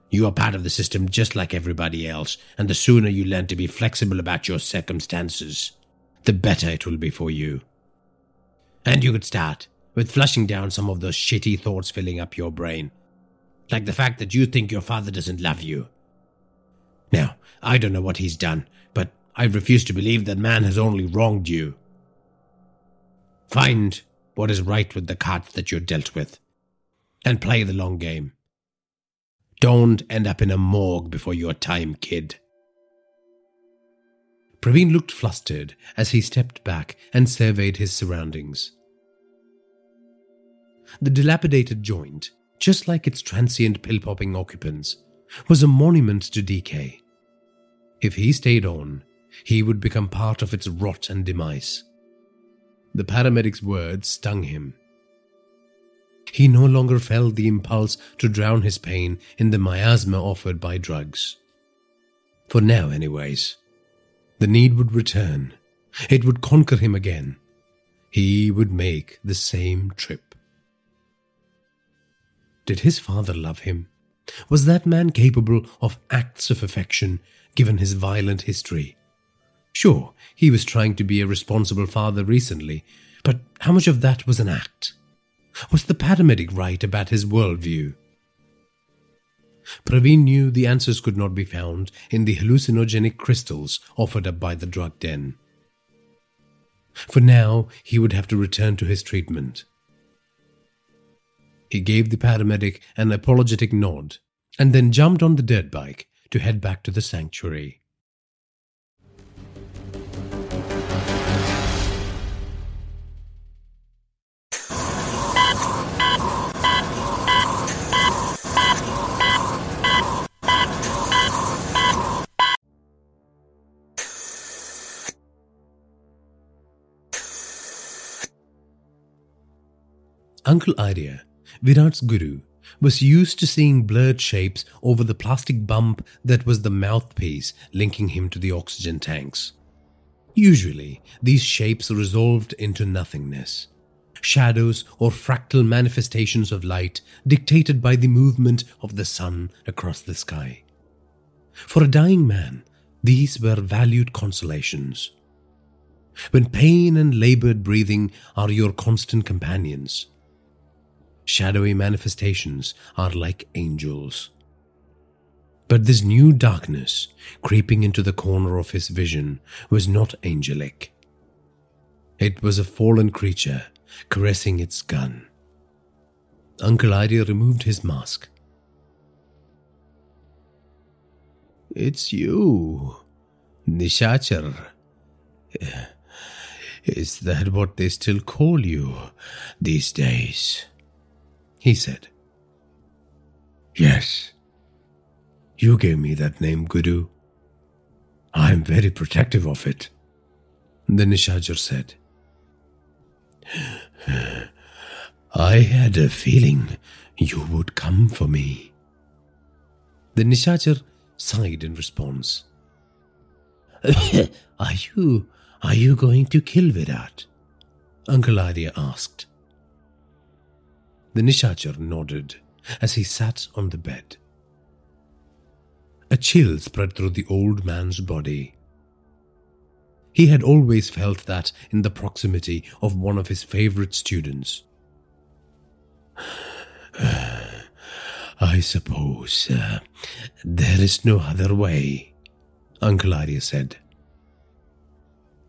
You are part of the system just like everybody else, and the sooner you learn to be flexible about your circumstances, the better it will be for you. And you could start with flushing down some of those shitty thoughts filling up your brain. Like the fact that you think your father doesn't love you. Now, I don't know what he's done, but I refuse to believe that man has only wronged you. Find what is right with the cards that you're dealt with, and play the long game. Don't end up in a morgue before your time, kid. Praveen looked flustered as he stepped back and surveyed his surroundings. The dilapidated joint, just like its transient pill popping occupants, was a monument to decay. If he stayed on, he would become part of its rot and demise. The paramedic's words stung him. He no longer felt the impulse to drown his pain in the miasma offered by drugs. For now, anyways. The need would return. It would conquer him again. He would make the same trip. Did his father love him? Was that man capable of acts of affection given his violent history? Sure, he was trying to be a responsible father recently, but how much of that was an act? Was the paramedic right about his worldview? Praveen knew the answers could not be found in the hallucinogenic crystals offered up by the drug den. For now, he would have to return to his treatment. He gave the paramedic an apologetic nod and then jumped on the dirt bike to head back to the sanctuary. Uncle Arya, Virat's guru, was used to seeing blurred shapes over the plastic bump that was the mouthpiece linking him to the oxygen tanks. Usually, these shapes resolved into nothingness. Shadows or fractal manifestations of light dictated by the movement of the sun across the sky. For a dying man, these were valued consolations. When pain and labored breathing are your constant companions, shadowy manifestations are like angels. But this new darkness creeping into the corner of his vision was not angelic. It was a fallen creature caressing its gun. Uncle Arya removed his mask. It's you, Nishachar. Is that what they still call you these days? He said. Yes. You gave me that name, Guru. I am very protective of it. The Nishachar said. I had a feeling you would come for me. The Nishachar sighed in response. are you are you going to kill Virat? Uncle Arya asked. The Nishachar nodded as he sat on the bed. A chill spread through the old man's body. He had always felt that in the proximity of one of his favorite students. I suppose uh, there is no other way, Uncle Arya said.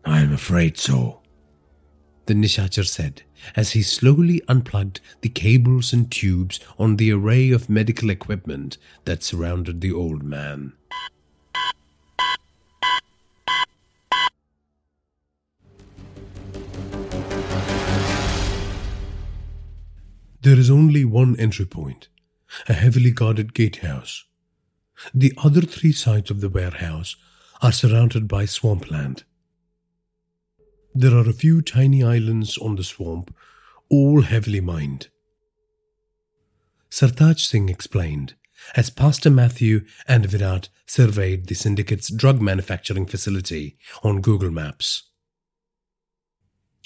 I'm afraid so, the Nishachar said as he slowly unplugged the cables and tubes on the array of medical equipment that surrounded the old man. There is only one entry point, a heavily guarded gatehouse. The other three sides of the warehouse are surrounded by swampland. There are a few tiny islands on the swamp, all heavily mined. Sartaj Singh explained as Pastor Matthew and Virat surveyed the syndicate's drug manufacturing facility on Google Maps.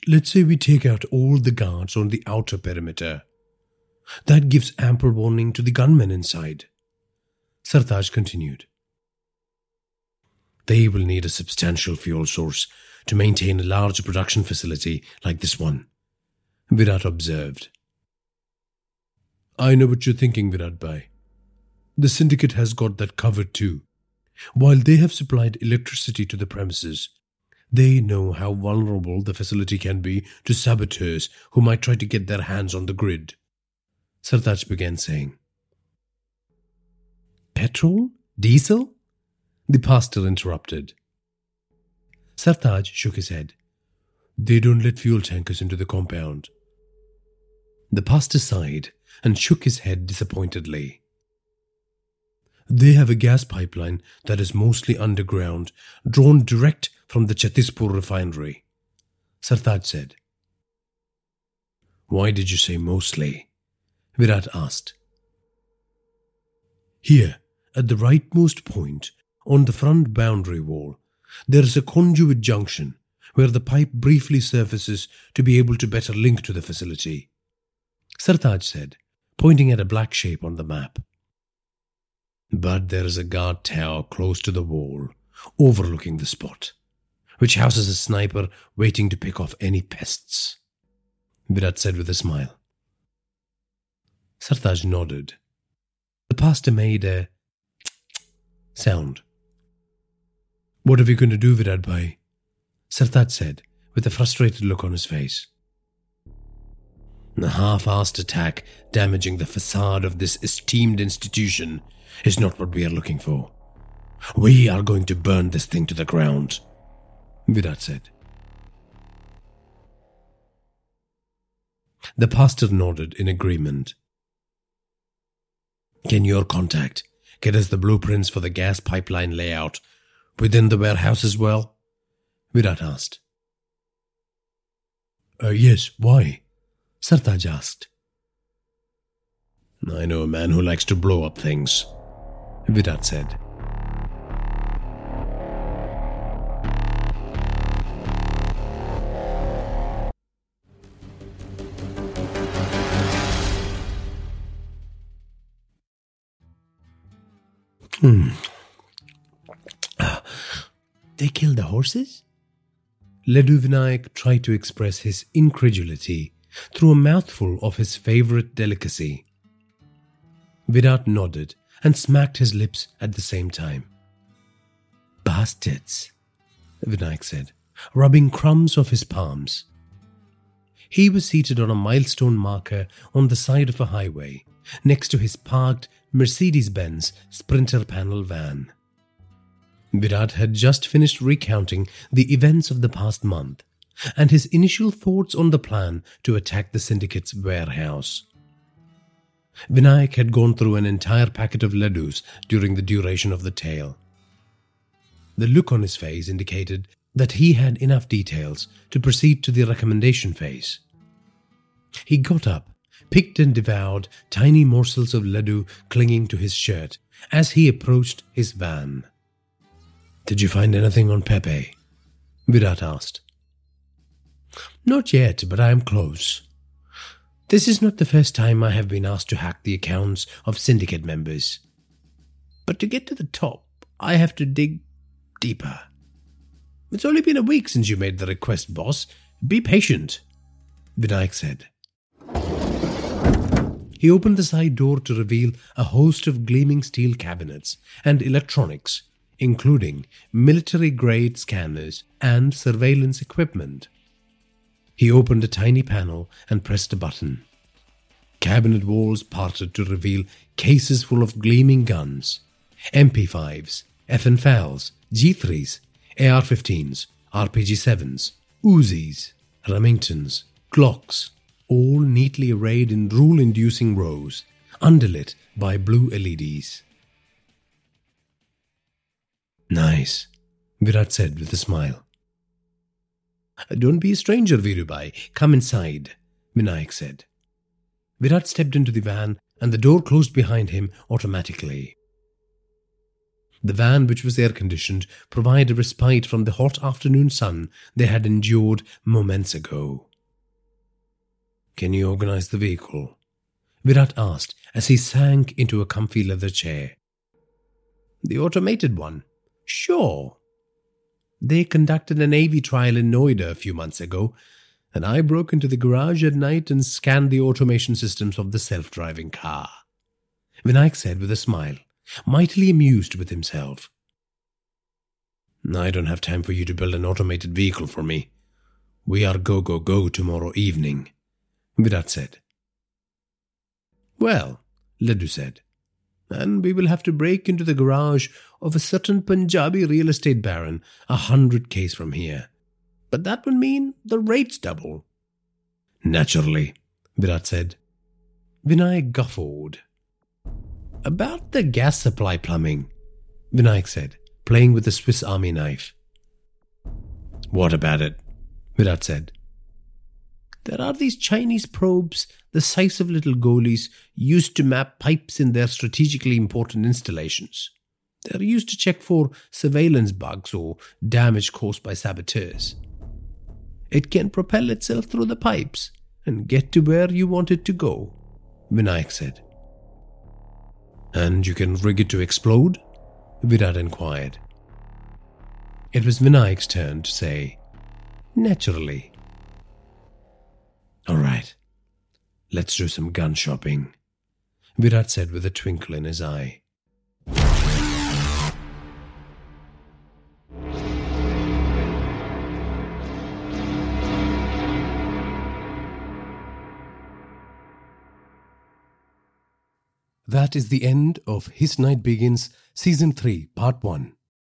Let's say we take out all the guards on the outer perimeter. That gives ample warning to the gunmen inside. Sartaj continued. They will need a substantial fuel source to maintain a large production facility like this one, Virat observed. I know what you're thinking, Virat Bhai. The syndicate has got that covered too. While they have supplied electricity to the premises, they know how vulnerable the facility can be to saboteurs who might try to get their hands on the grid. Sartaj began saying. Petrol? Diesel? The pastor interrupted. Sartaj shook his head. They don't let fuel tankers into the compound. The pastor sighed and shook his head disappointedly. They have a gas pipeline that is mostly underground, drawn direct from the Chhattispur refinery. Sartaj said. Why did you say mostly? Virat asked. Here, at the rightmost point, on the front boundary wall, there is a conduit junction where the pipe briefly surfaces to be able to better link to the facility. Sartaj said, pointing at a black shape on the map. But there is a guard tower close to the wall, overlooking the spot, which houses a sniper waiting to pick off any pests. Virat said with a smile. Sartaj nodded. The pastor made a sound. What are we going to do, Virat Bhai? Sartaj said, with a frustrated look on his face. A half-assed attack damaging the facade of this esteemed institution is not what we are looking for. We are going to burn this thing to the ground, Virat said. The pastor nodded in agreement. Can your contact get us the blueprints for the gas pipeline layout within the warehouse as well? Virat asked. Uh, yes, why? Sartaj asked. I know a man who likes to blow up things, Virat said. Hmm. They killed the horses? Laddu Vinayak tried to express his incredulity through a mouthful of his favorite delicacy. Virat nodded and smacked his lips at the same time. Bastards, Vinayak said, rubbing crumbs off his palms. He was seated on a milestone marker on the side of a highway, next to his parked Mercedes Benz Sprinter panel van. Virat had just finished recounting the events of the past month and his initial thoughts on the plan to attack the syndicate's warehouse. Vinayak had gone through an entire packet of laddus during the duration of the tale. The look on his face indicated that he had enough details to proceed to the recommendation phase. He got up, picked and devoured tiny morsels of laddu clinging to his shirt as he approached his van. Did you find anything on Pepe? Virat asked. Not yet, but I am close. This is not the first time I have been asked to hack the accounts of syndicate members. But to get to the top, I have to dig deeper. It's only been a week since you made the request, boss. Be patient, Vinayak said. He opened the side door to reveal a host of gleaming steel cabinets and electronics including military grade scanners and surveillance equipment. He opened a tiny panel and pressed a button. Cabinet walls parted to reveal cases full of gleaming guns MP5s, FN G3s, AR 15s, RPG 7s, Uzis, Remingtons, Glocks, all neatly arrayed in rule inducing rows, underlit by blue LEDs. Nice, Virat said with a smile. Don't be a stranger, Virubai. Come inside, Vinayak said. Virat stepped into the van and the door closed behind him automatically. The van, which was air conditioned, provided respite from the hot afternoon sun they had endured moments ago. Can you organize the vehicle? Virat asked as he sank into a comfy leather chair. The automated one? Sure. They conducted an AV trial in Noida a few months ago, and I broke into the garage at night and scanned the automation systems of the self driving car. Vinayak said with a smile mightily amused with himself. I don't have time for you to build an automated vehicle for me. We are go, go, go tomorrow evening, Virat said. Well, Laddu said, and we will have to break into the garage of a certain Punjabi real estate baron a hundred k's from here. But that would mean the rates double. Naturally, Virat said. Vinay guffawed. About the gas supply plumbing, Vinayak said, playing with the Swiss Army knife. What about it? Virat said. There are these Chinese probes the size of little goalies used to map pipes in their strategically important installations. They're used to check for surveillance bugs or damage caused by saboteurs. It can propel itself through the pipes and get to where you want it to go, Vinayak said. And you can rig it to explode? Virat inquired. It was Vinayak's turn to say, Naturally. All right, let's do some gun shopping, Virat said with a twinkle in his eye. That is the end of His Night Begins, Season 3, Part 1.